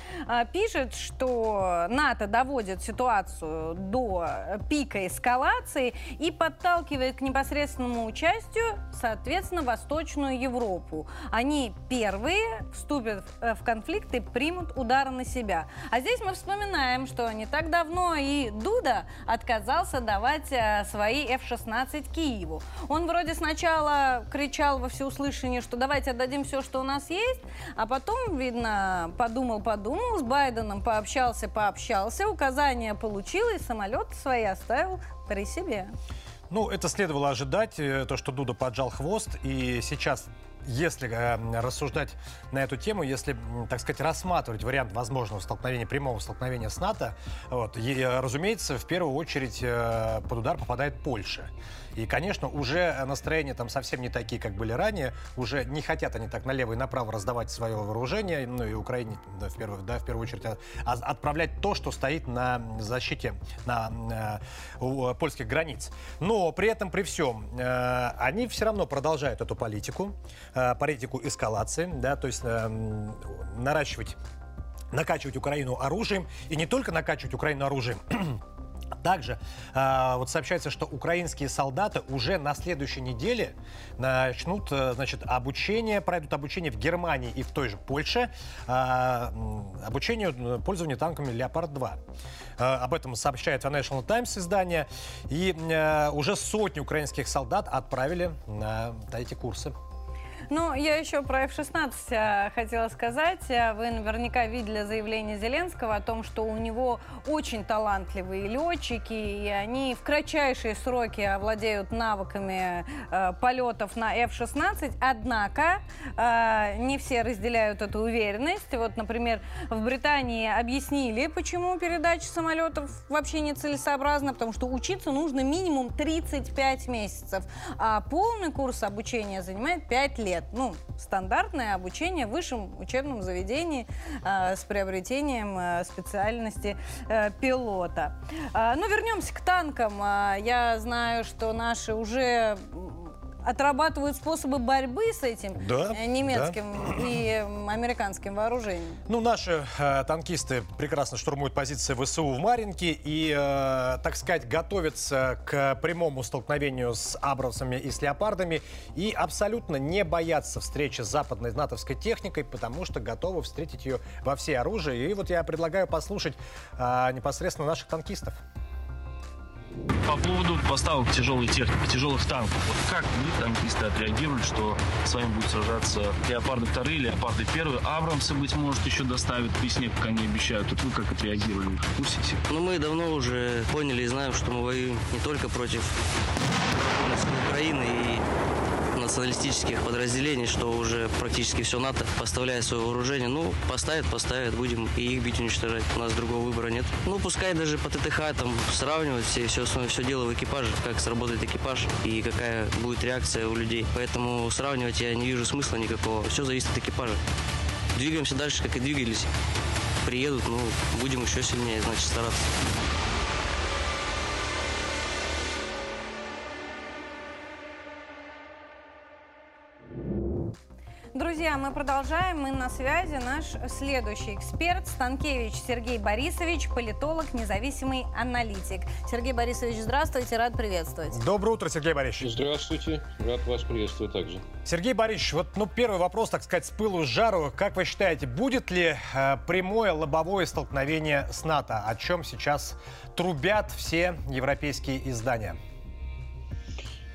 пишет, что НАТО доводит ситуацию до пика эскалации и подталкивает к непосредственному участию, соответственно, Восточную Европу. Они первые вступят в- конфликт и примут удары на себя. А здесь мы вспоминаем, что не так давно и Дуда отказался давать свои F-16 Киеву. Он вроде сначала кричал во всеуслышание, что давайте отдадим все, что у нас есть, а потом, видно, подумал-подумал, с Байденом пообщался, пообщался, указания получил и самолет свои оставил при себе. Ну, это следовало ожидать, э, то, что Дуда поджал хвост, и сейчас если э, рассуждать на эту тему, если, так сказать, рассматривать вариант возможного столкновения, прямого столкновения с НАТО, вот, и, э, разумеется, в первую очередь э, под удар попадает Польша. И, конечно, уже настроения там совсем не такие, как были ранее. Уже не хотят они так налево и направо раздавать свое вооружение, ну и Украине, да, в первую, да, в первую очередь, а- а отправлять то, что стоит на защите на, у польских границ. Но при этом, при всем, они все равно продолжают эту политику, э, политику эскалации, да, то есть э, м, наращивать накачивать Украину оружием, и не только накачивать Украину оружием, также а, вот сообщается, что украинские солдаты уже на следующей неделе начнут, э, значит, обучение, пройдут обучение в Германии и в той же Польше, обучению э, пользованию танками «Леопард-2». А, об этом сообщает Financial Times издание. И э, уже сотни украинских солдат отправили на эти курсы. Ну, я еще про F-16 э, хотела сказать. Э, Вы наверняка видели заявление Зеленского о том, что у него очень талантливые летчики, и они в кратчайшие сроки овладеют навыками э, полетов на F-16. Однако э, не все разделяют эту уверенность. Вот, например, в Британии объяснили, почему передача самолетов вообще нецелесообразна, потому что учиться нужно минимум 35 месяцев, а полный курс обучения занимает 5 лет. Ну, стандартное обучение в высшем учебном заведении э, с приобретением э, специальности э, пилота. А, ну, вернемся к танкам. Я знаю, что наши уже отрабатывают способы борьбы с этим Да, э, немецким и м, американским вооружением. Ну, наши э, танкисты прекрасно штурмуют позиции ВСУ в Маринке и, э, так сказать, готовятся к прямому столкновению с абрамсами и с леопардами и абсолютно не боятся встречи с западной натовской техникой, потому что готовы встретить ее во все оружие. И вот я предлагаю послушать э, непосредственно наших танкистов. По поводу поставок тяжелой техники, тяжелых танков. Вот как вы, танкисты, отреагировали, что с вами будут сражаться Леопарды вторые, Леопарды первые, Абрамсы, быть может, еще доставят при снег, как они обещают. Вот вы как отреагировали? В всех? Ну, мы давно уже поняли и знаем, что мы воюем не только против Украины и националистических подразделений, что уже практически все НАТО поставляет свое вооружение. Ну, поставят, поставят, будем и их бить, уничтожать. У нас другого выбора нет. Ну, пускай даже по ТТХ там сравнивать все, все, все дело в экипаже, как сработает экипаж и какая будет реакция у людей. Поэтому сравнивать я не вижу смысла никакого. Все зависит от экипажа. Двигаемся дальше, как и двигались. Приедут, ну, будем еще сильнее, значит, стараться. Друзья, мы продолжаем. Мы на связи. Наш следующий эксперт Станкевич Сергей Борисович, политолог, независимый аналитик. Сергей Борисович, здравствуйте, рад приветствовать. Доброе утро, Сергей Борисович. Здравствуйте, рад вас приветствовать также. Сергей Борисович, вот ну, первый вопрос, так сказать, с пылу с жару. Как вы считаете, будет ли э, прямое лобовое столкновение с НАТО, о чем сейчас трубят все европейские издания?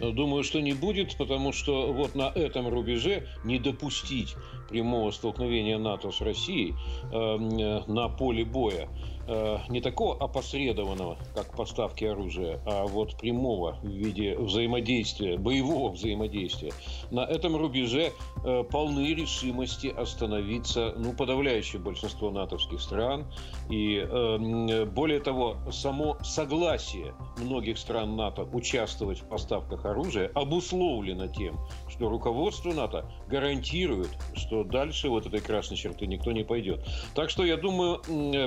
Думаю, что не будет, потому что вот на этом рубеже не допустить прямого столкновения НАТО с Россией э, э, на поле боя э, не такого опосредованного, как поставки оружия, а вот прямого в виде взаимодействия, боевого взаимодействия. На этом рубеже э, полны решимости остановиться, ну, подавляющее большинство натовских стран. И э, более того, само согласие многих стран НАТО участвовать в поставках оружия обусловлено тем, что руководство НАТО гарантирует, что дальше вот этой красной черты никто не пойдет. Так что я думаю,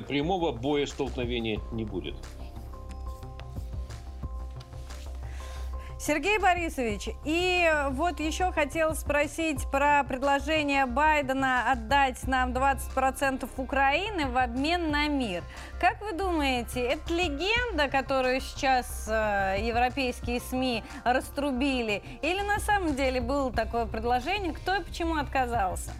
прямого боестолкновения не будет. Сергей Борисович, и вот еще хотел спросить про предложение Байдена отдать нам 20% Украины в обмен на мир. Как вы думаете, это легенда, которую сейчас э, европейские СМИ раструбили, или на самом деле было такое предложение, кто и почему отказался?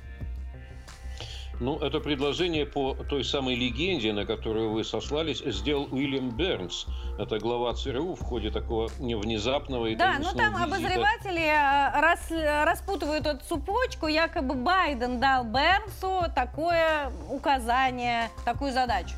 Ну, это предложение по той самой легенде, на которую вы сослались, сделал Уильям Бернс. Это глава ЦРУ в ходе такого внезапного и Да, ну там визита. обозреватели э, рас, распутывают эту цепочку, якобы Байден дал Бернсу такое указание, такую задачу.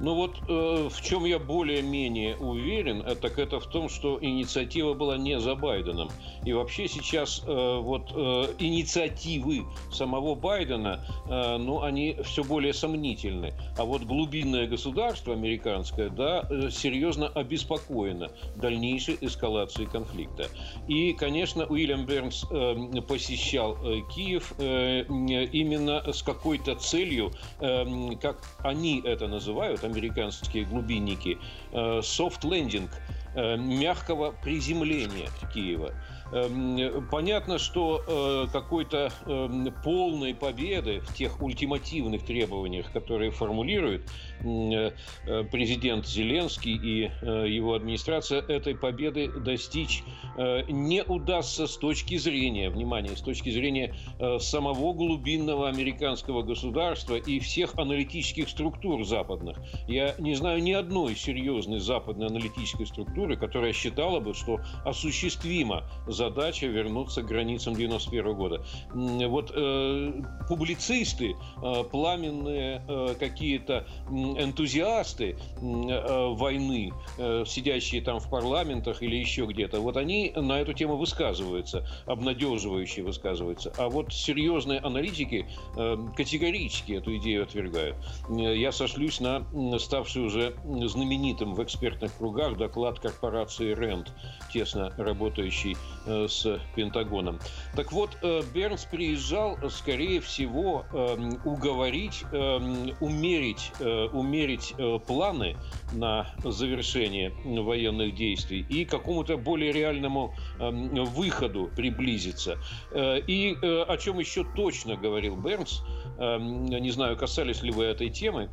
Ну вот э, в чем я более-менее уверен, так это в том, что инициатива была не за Байденом. И вообще сейчас э, вот э, инициативы самого Байдена, э, ну они все более сомнительны. А вот глубинное государство американское, да, э, серьезно обеспокоено дальнейшей эскалацией конфликта. И, конечно, Уильям Бернс э, посещал э, Киев э, именно с какой-то целью, э, как они это называют, американские глубинники, э, soft landing, э, мягкого приземления Киева. Эм, понятно, что э, какой-то эм, полной победы в тех ультимативных требованиях, которые формулирует э, э, президент Зеленский и его администрация, этой победы достичь не удастся с точки зрения, внимание, с точки зрения самого глубинного американского государства и всех аналитических структур западных. Я не знаю ни одной серьезной западной аналитической структуры, которая считала бы, что осуществимо задача вернуться к границам 91 года. Вот э, публицисты, э, пламенные э, какие-то энтузиасты э, войны, э, сидящие там в парламентах или еще где-то, вот они на эту тему высказываются, обнадеживающие высказываются. А вот серьезные аналитики э, категорически эту идею отвергают. Я сошлюсь на ставший уже знаменитым в экспертных кругах доклад корпорации РЕНД, тесно работающий э, с Пентагоном. Так вот, э, Бернс приезжал, скорее всего, эм, уговорить, эм, умерить, э, умерить планы на завершение военных действий и какому-то более реальному эм, выходу приблизиться. И о чем еще точно говорил Бернс, не знаю, касались ли вы этой темы,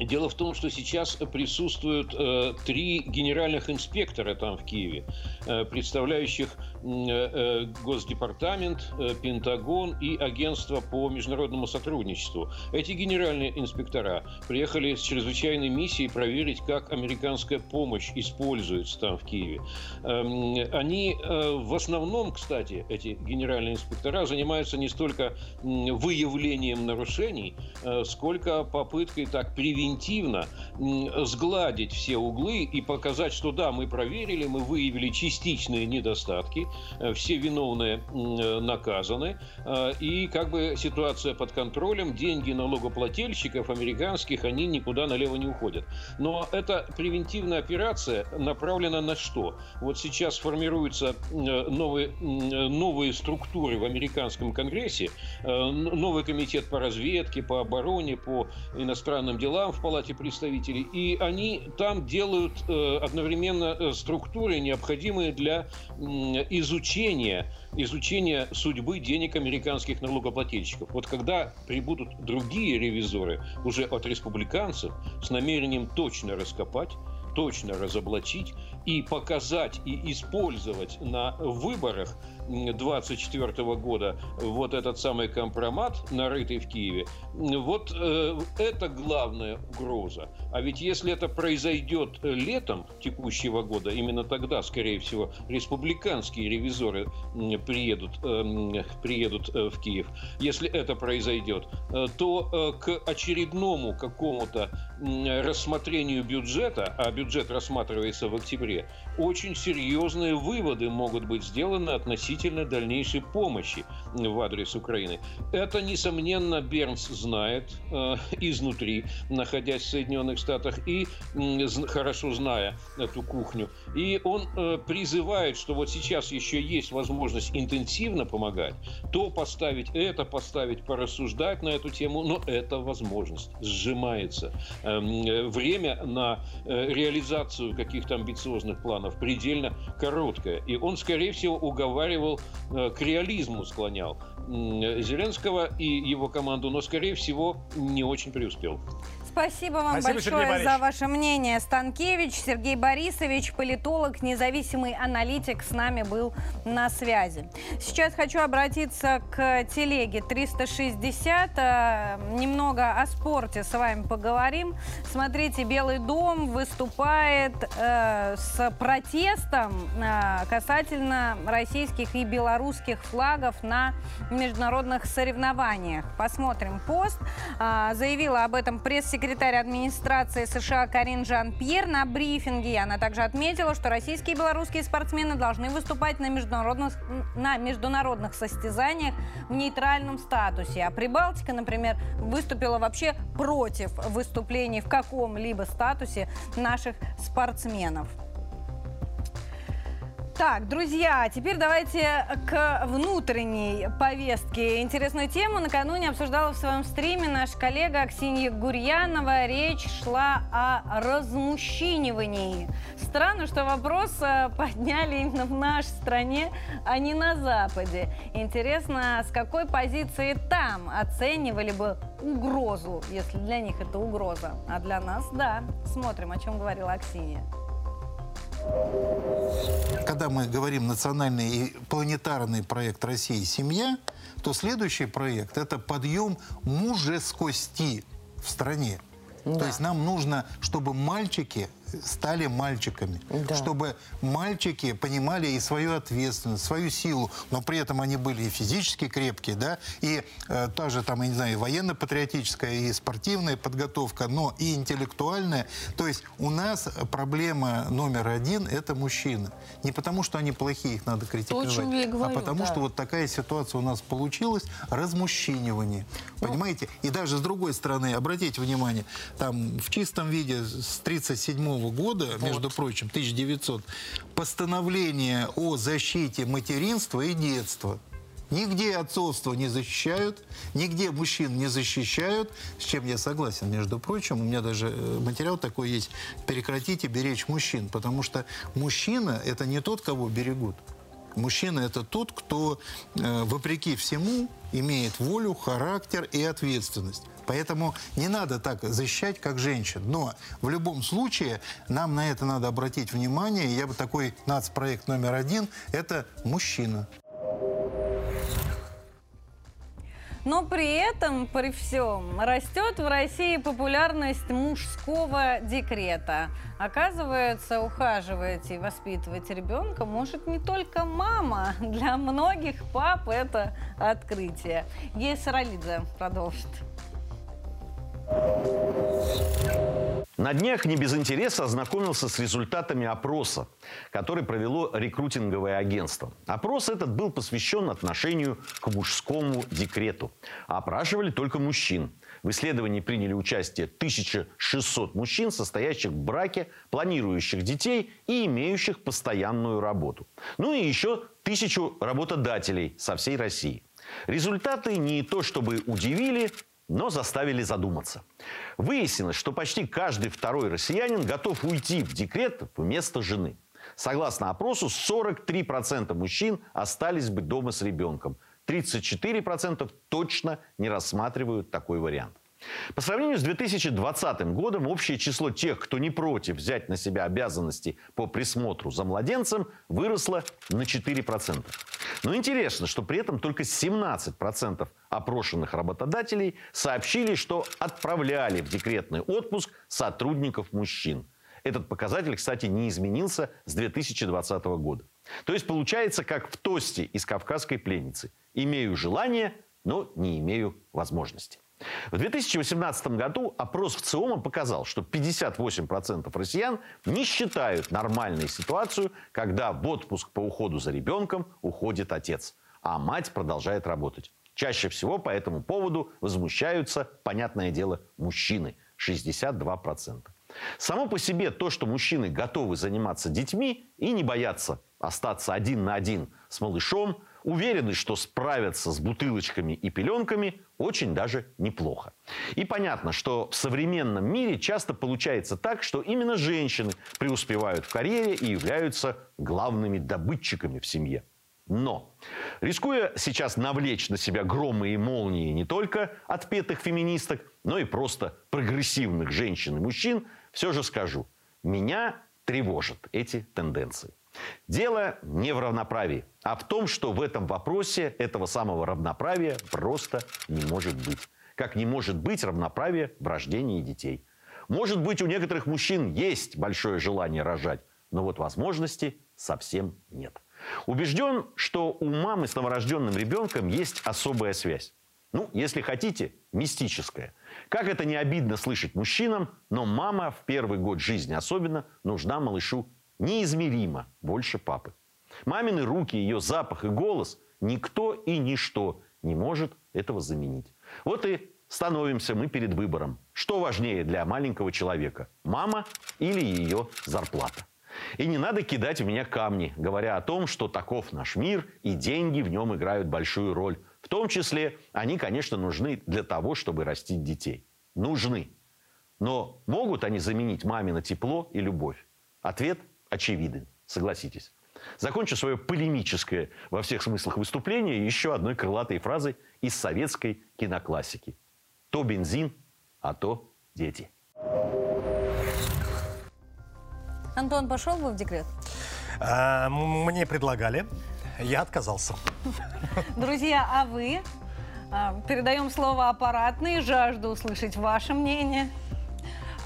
Дело в том, что сейчас присутствуют э, три генеральных инспектора там в Киеве, э, представляющих Госдепартамент, э, Пентагон и Агентство по международному сотрудничеству. Эти генеральные инспектора приехали с чрезвычайной миссией проверить, как американская помощь используется там в Киеве. Э, они э, в основном, кстати, эти генеральные инспектора занимаются не столько выявлением нарушений, э, сколько попыткой так превентивно сгладить все углы и показать, что да, мы проверили, мы выявили частичные недостатки, э, все виновные э, наказаны, э, и как бы ситуация под контролем, деньги налогоплательщиков американских, они никуда налево не уходят. Но эта превентивная операция направлена на что? Вот сейчас формируются новые, новые структуры в американском конгрессе, новый комитет по разведке, по обороне, по иностранным делам в Палате представителей, и они там делают одновременно структуры, необходимые для изучения, изучения судьбы денег американских налогоплательщиков. Вот когда прибудут другие ревизоры, уже от республиканцев, с намерением точно раскопать, точно разоблачить и показать и использовать на выборах 24 года вот этот самый компромат, нарытый в Киеве, вот э, это главная угроза. А ведь если это произойдет летом текущего года, именно тогда, скорее всего, республиканские ревизоры приедут, э, приедут в Киев. Если это произойдет, э, то э, к очередному какому-то рассмотрению бюджета, а бюджет рассматривается в октябре, очень серьезные выводы могут быть сделаны относительно дальнейшей помощи в адрес Украины. Это, несомненно, Бернс знает э, изнутри, находясь в Соединенных Штатах и э, хорошо зная эту кухню. И он э, призывает, что вот сейчас еще есть возможность интенсивно помогать, то поставить это, поставить, порассуждать на эту тему, но эта возможность сжимается. Э, время на э, реализацию каких-то амбициозных планов предельно короткая. И он, скорее всего, уговаривал, э, к реализму склонял Зеленского и его команду, но, скорее всего, не очень преуспел. Спасибо вам Спасибо, большое за ваше мнение. Станкевич Сергей Борисович, политолог, независимый аналитик, с нами был на связи. Сейчас хочу обратиться к телеге 360. Э, немного о спорте с вами поговорим. Смотрите, Белый дом выступает э, с протестом э, касательно российских и белорусских флагов на международных соревнованиях. Посмотрим пост. Э, заявила об этом пресс-секретарь секретарь администрации США Карин Жан-Пьер на брифинге. Она также отметила, что российские и белорусские спортсмены должны выступать на международных, на международных состязаниях в нейтральном статусе. А Прибалтика, например, выступила вообще против выступлений в каком-либо статусе наших спортсменов. Так, друзья, теперь давайте к внутренней повестке. Интересную тему накануне обсуждала в своем стриме наш коллега Аксинья Гурьянова. Речь шла о размужчинивании. Странно, что вопрос э, подняли именно в нашей стране, а не на Западе. Интересно, с какой позиции там оценивали бы угрозу, если для них это угроза. А для нас, да. Смотрим, о чем говорила Аксинья. Когда мы говорим национальный и планетарный проект России «Семья», то следующий проект – это подъем мужескости в стране. Да. То есть нам нужно, чтобы мальчики стали мальчиками. Да. Чтобы мальчики понимали и свою ответственность, свою силу, но при этом они были и физически крепкие, да, и э, тоже там, я не знаю, военно-патриотическая, и спортивная подготовка, но и интеллектуальная. То есть у нас проблема номер один – это мужчины. Не потому, что они плохие, их надо критиковать, говорю, а потому, да. что вот такая ситуация у нас получилась – размужчинивание. Ну, Понимаете? И даже с другой стороны, обратите внимание, там в чистом виде с 37 года, вот. между прочим, 1900, постановление о защите материнства и детства. Нигде отцовство не защищают, нигде мужчин не защищают, с чем я согласен, между прочим. У меня даже э, материал такой есть «Прекратите беречь мужчин», потому что мужчина – это не тот, кого берегут. Мужчина – это тот, кто, э, вопреки всему, имеет волю, характер и ответственность. Поэтому не надо так защищать, как женщин. Но в любом случае нам на это надо обратить внимание. Я бы такой нацпроект номер один – это мужчина. Но при этом, при всем, растет в России популярность мужского декрета. Оказывается, ухаживать и воспитывать ребенка может не только мама. Для многих пап это открытие. Гея Саралидзе продолжит. На днях не без интереса ознакомился с результатами опроса, который провело рекрутинговое агентство. Опрос этот был посвящен отношению к мужскому декрету. Опрашивали только мужчин. В исследовании приняли участие 1600 мужчин, состоящих в браке, планирующих детей и имеющих постоянную работу. Ну и еще тысячу работодателей со всей России. Результаты не то чтобы удивили, но заставили задуматься. Выяснилось, что почти каждый второй россиянин готов уйти в декрет вместо жены. Согласно опросу, 43% мужчин остались бы дома с ребенком. 34% точно не рассматривают такой вариант. По сравнению с 2020 годом общее число тех, кто не против взять на себя обязанности по присмотру за младенцем, выросло на 4%. Но интересно, что при этом только 17% опрошенных работодателей сообщили, что отправляли в декретный отпуск сотрудников мужчин. Этот показатель, кстати, не изменился с 2020 года. То есть получается, как в тосте из «Кавказской пленницы». Имею желание, но не имею возможности. В 2018 году опрос в ЦИОМа показал, что 58% россиян не считают нормальной ситуацию, когда в отпуск по уходу за ребенком уходит отец, а мать продолжает работать. Чаще всего по этому поводу возмущаются, понятное дело, мужчины – 62%. Само по себе то, что мужчины готовы заниматься детьми и не боятся остаться один на один с малышом, уверены, что справятся с бутылочками и пеленками очень даже неплохо. И понятно, что в современном мире часто получается так, что именно женщины преуспевают в карьере и являются главными добытчиками в семье. Но, рискуя сейчас навлечь на себя громы и молнии не только отпетых феминисток, но и просто прогрессивных женщин и мужчин, все же скажу, меня тревожат эти тенденции. Дело не в равноправии, а в том, что в этом вопросе этого самого равноправия просто не может быть. Как не может быть равноправия в рождении детей. Может быть, у некоторых мужчин есть большое желание рожать, но вот возможности совсем нет. Убежден, что у мамы с новорожденным ребенком есть особая связь. Ну, если хотите, мистическая. Как это не обидно слышать мужчинам, но мама в первый год жизни особенно нужна малышу неизмеримо больше папы. Мамины руки, ее запах и голос никто и ничто не может этого заменить. Вот и становимся мы перед выбором. Что важнее для маленького человека? Мама или ее зарплата? И не надо кидать в меня камни, говоря о том, что таков наш мир, и деньги в нем играют большую роль. В том числе они, конечно, нужны для того, чтобы растить детей. Нужны. Но могут они заменить мамино тепло и любовь? Ответ очевиден, согласитесь. Закончу свое полемическое во всех смыслах выступление еще одной крылатой фразой из советской киноклассики. То бензин, а то дети. Антон пошел бы в декрет? А, мне предлагали, я отказался. Друзья, а вы? А, передаем слово аппаратный, жажду услышать ваше мнение.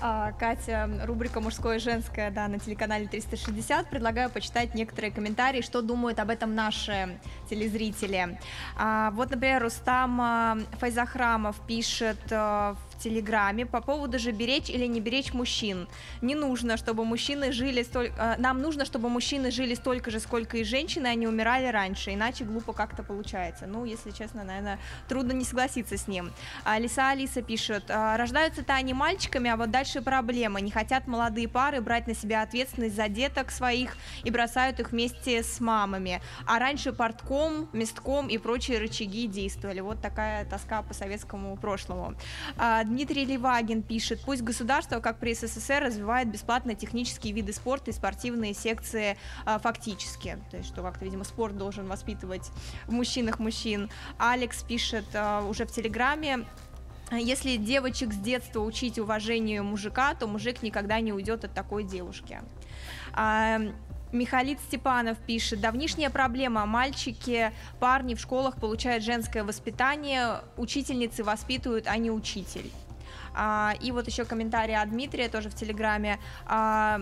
А, Катя, рубрика «Мужское и женское» да, на телеканале 360. Предлагаю почитать некоторые комментарии, что думают об этом наши телезрители. А, вот, например, Рустам а, Файзахрамов пишет в Телеграме по поводу же беречь или не беречь мужчин. Не нужно, чтобы мужчины жили столько... Э, нам нужно, чтобы мужчины жили столько же, сколько и женщины, они умирали раньше, иначе глупо как-то получается. Ну, если честно, наверное, трудно не согласиться с ним. Лиса Алиса пишет, «А, рождаются-то они мальчиками, а вот дальше проблема. Не хотят молодые пары брать на себя ответственность за деток своих и бросают их вместе с мамами. А раньше портком, местком и прочие рычаги действовали. Вот такая тоска по советскому прошлому. А, Дмитрий Левагин пишет, пусть государство, как при СССР, развивает бесплатно технические виды спорта и спортивные секции а, фактически. То есть, что как-то, видимо, спорт должен воспитывать в мужчинах мужчин. Алекс пишет а, уже в Телеграме, если девочек с детства учить уважению мужика, то мужик никогда не уйдет от такой девушки. Михалит Степанов пишет, давнишняя проблема, мальчики, парни в школах получают женское воспитание, учительницы воспитывают, а не учитель. А, и вот еще комментарий от Дмитрия тоже в Телеграме. А,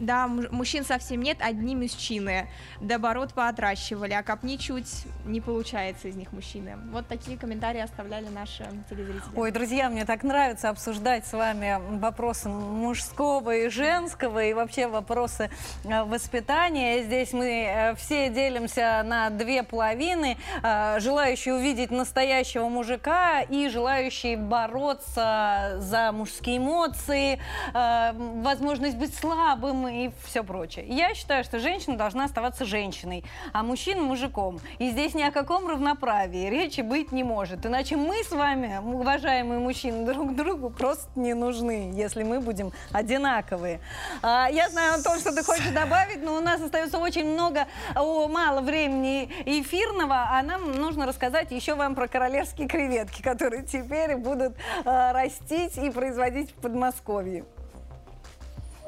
да, мужчин совсем нет, одни мужчины. Доборот поотращивали, а копни чуть, не получается из них мужчины. Вот такие комментарии оставляли наши телезрители. Ой, друзья, мне так нравится обсуждать с вами вопросы мужского и женского, и вообще вопросы э, воспитания. Здесь мы э, все делимся на две половины. Э, желающие увидеть настоящего мужика и желающие бороться за мужские эмоции, возможность быть слабым и все прочее. Я считаю, что женщина должна оставаться женщиной, а мужчина мужиком. И здесь ни о каком равноправии речи быть не может. Иначе мы с вами, уважаемые мужчины, друг другу просто не нужны, если мы будем одинаковые. А, я знаю, Антон, что ты хочешь добавить, но у нас остается очень много, о, мало времени эфирного, а нам нужно рассказать еще вам про королевские креветки, которые теперь будут э, растить и производить в Подмосковье.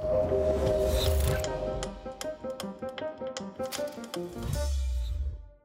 Thank you.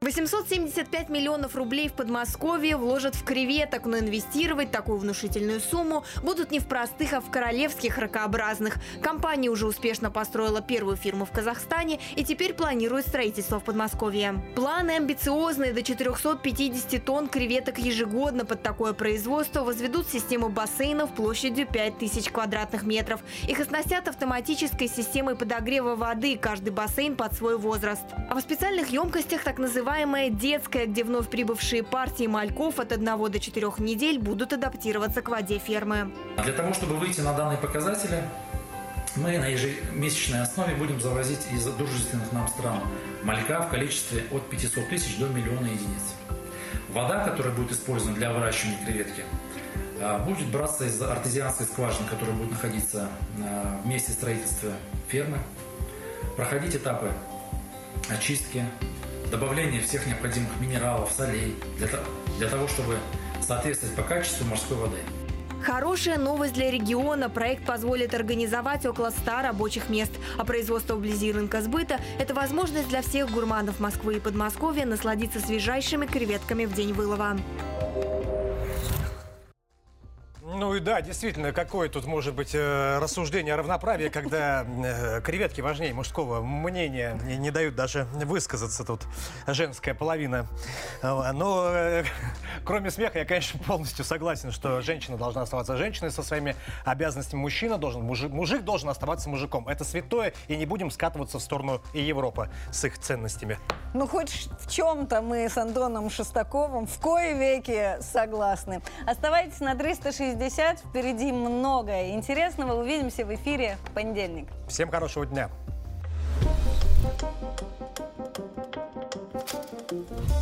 875 миллионов рублей в Подмосковье вложат в креветок, но инвестировать такую внушительную сумму будут не в простых, а в королевских ракообразных. Компания уже успешно построила первую фирму в Казахстане и теперь планирует строительство в Подмосковье. Планы амбициозные. До 450 тонн креветок ежегодно под такое производство возведут систему бассейнов площадью 5000 квадратных метров. Их оснастят автоматической системой подогрева воды, каждый бассейн под свой возраст. А в специальных емкостях так называемые называемая детская, где вновь прибывшие партии мальков от 1 до 4 недель будут адаптироваться к воде фермы. Для того, чтобы выйти на данные показатели, мы на ежемесячной основе будем завозить из дружественных нам стран малька в количестве от 500 тысяч до миллиона единиц. Вода, которая будет использована для выращивания креветки, а, будет браться из артезианской скважины, которая будет находиться а, в месте строительства фермы, проходить этапы очистки, добавления всех необходимых минералов, солей, для, для того, чтобы соответствовать по качеству морской воды. Хорошая новость для региона. Проект позволит организовать около 100 рабочих мест. А производство вблизи рынка сбыта – это возможность для всех гурманов Москвы и Подмосковья насладиться свежайшими креветками в день вылова. Ну и да, действительно, какое тут может быть э, рассуждение о равноправии, когда э, креветки важнее мужского мнения, не, не дают даже высказаться тут женская половина. Но э, кроме смеха, я, конечно, полностью согласен, что женщина должна оставаться женщиной со своими обязанностями, мужчина должен, мужик, мужик должен оставаться мужиком. Это святое, и не будем скатываться в сторону и Европы с их ценностями. Ну, хоть в чем-то мы с Антоном Шестаковым в кое веки согласны. Оставайтесь на 360 60. Впереди многое интересного. Увидимся в эфире в понедельник. Всем хорошего дня. Thank you.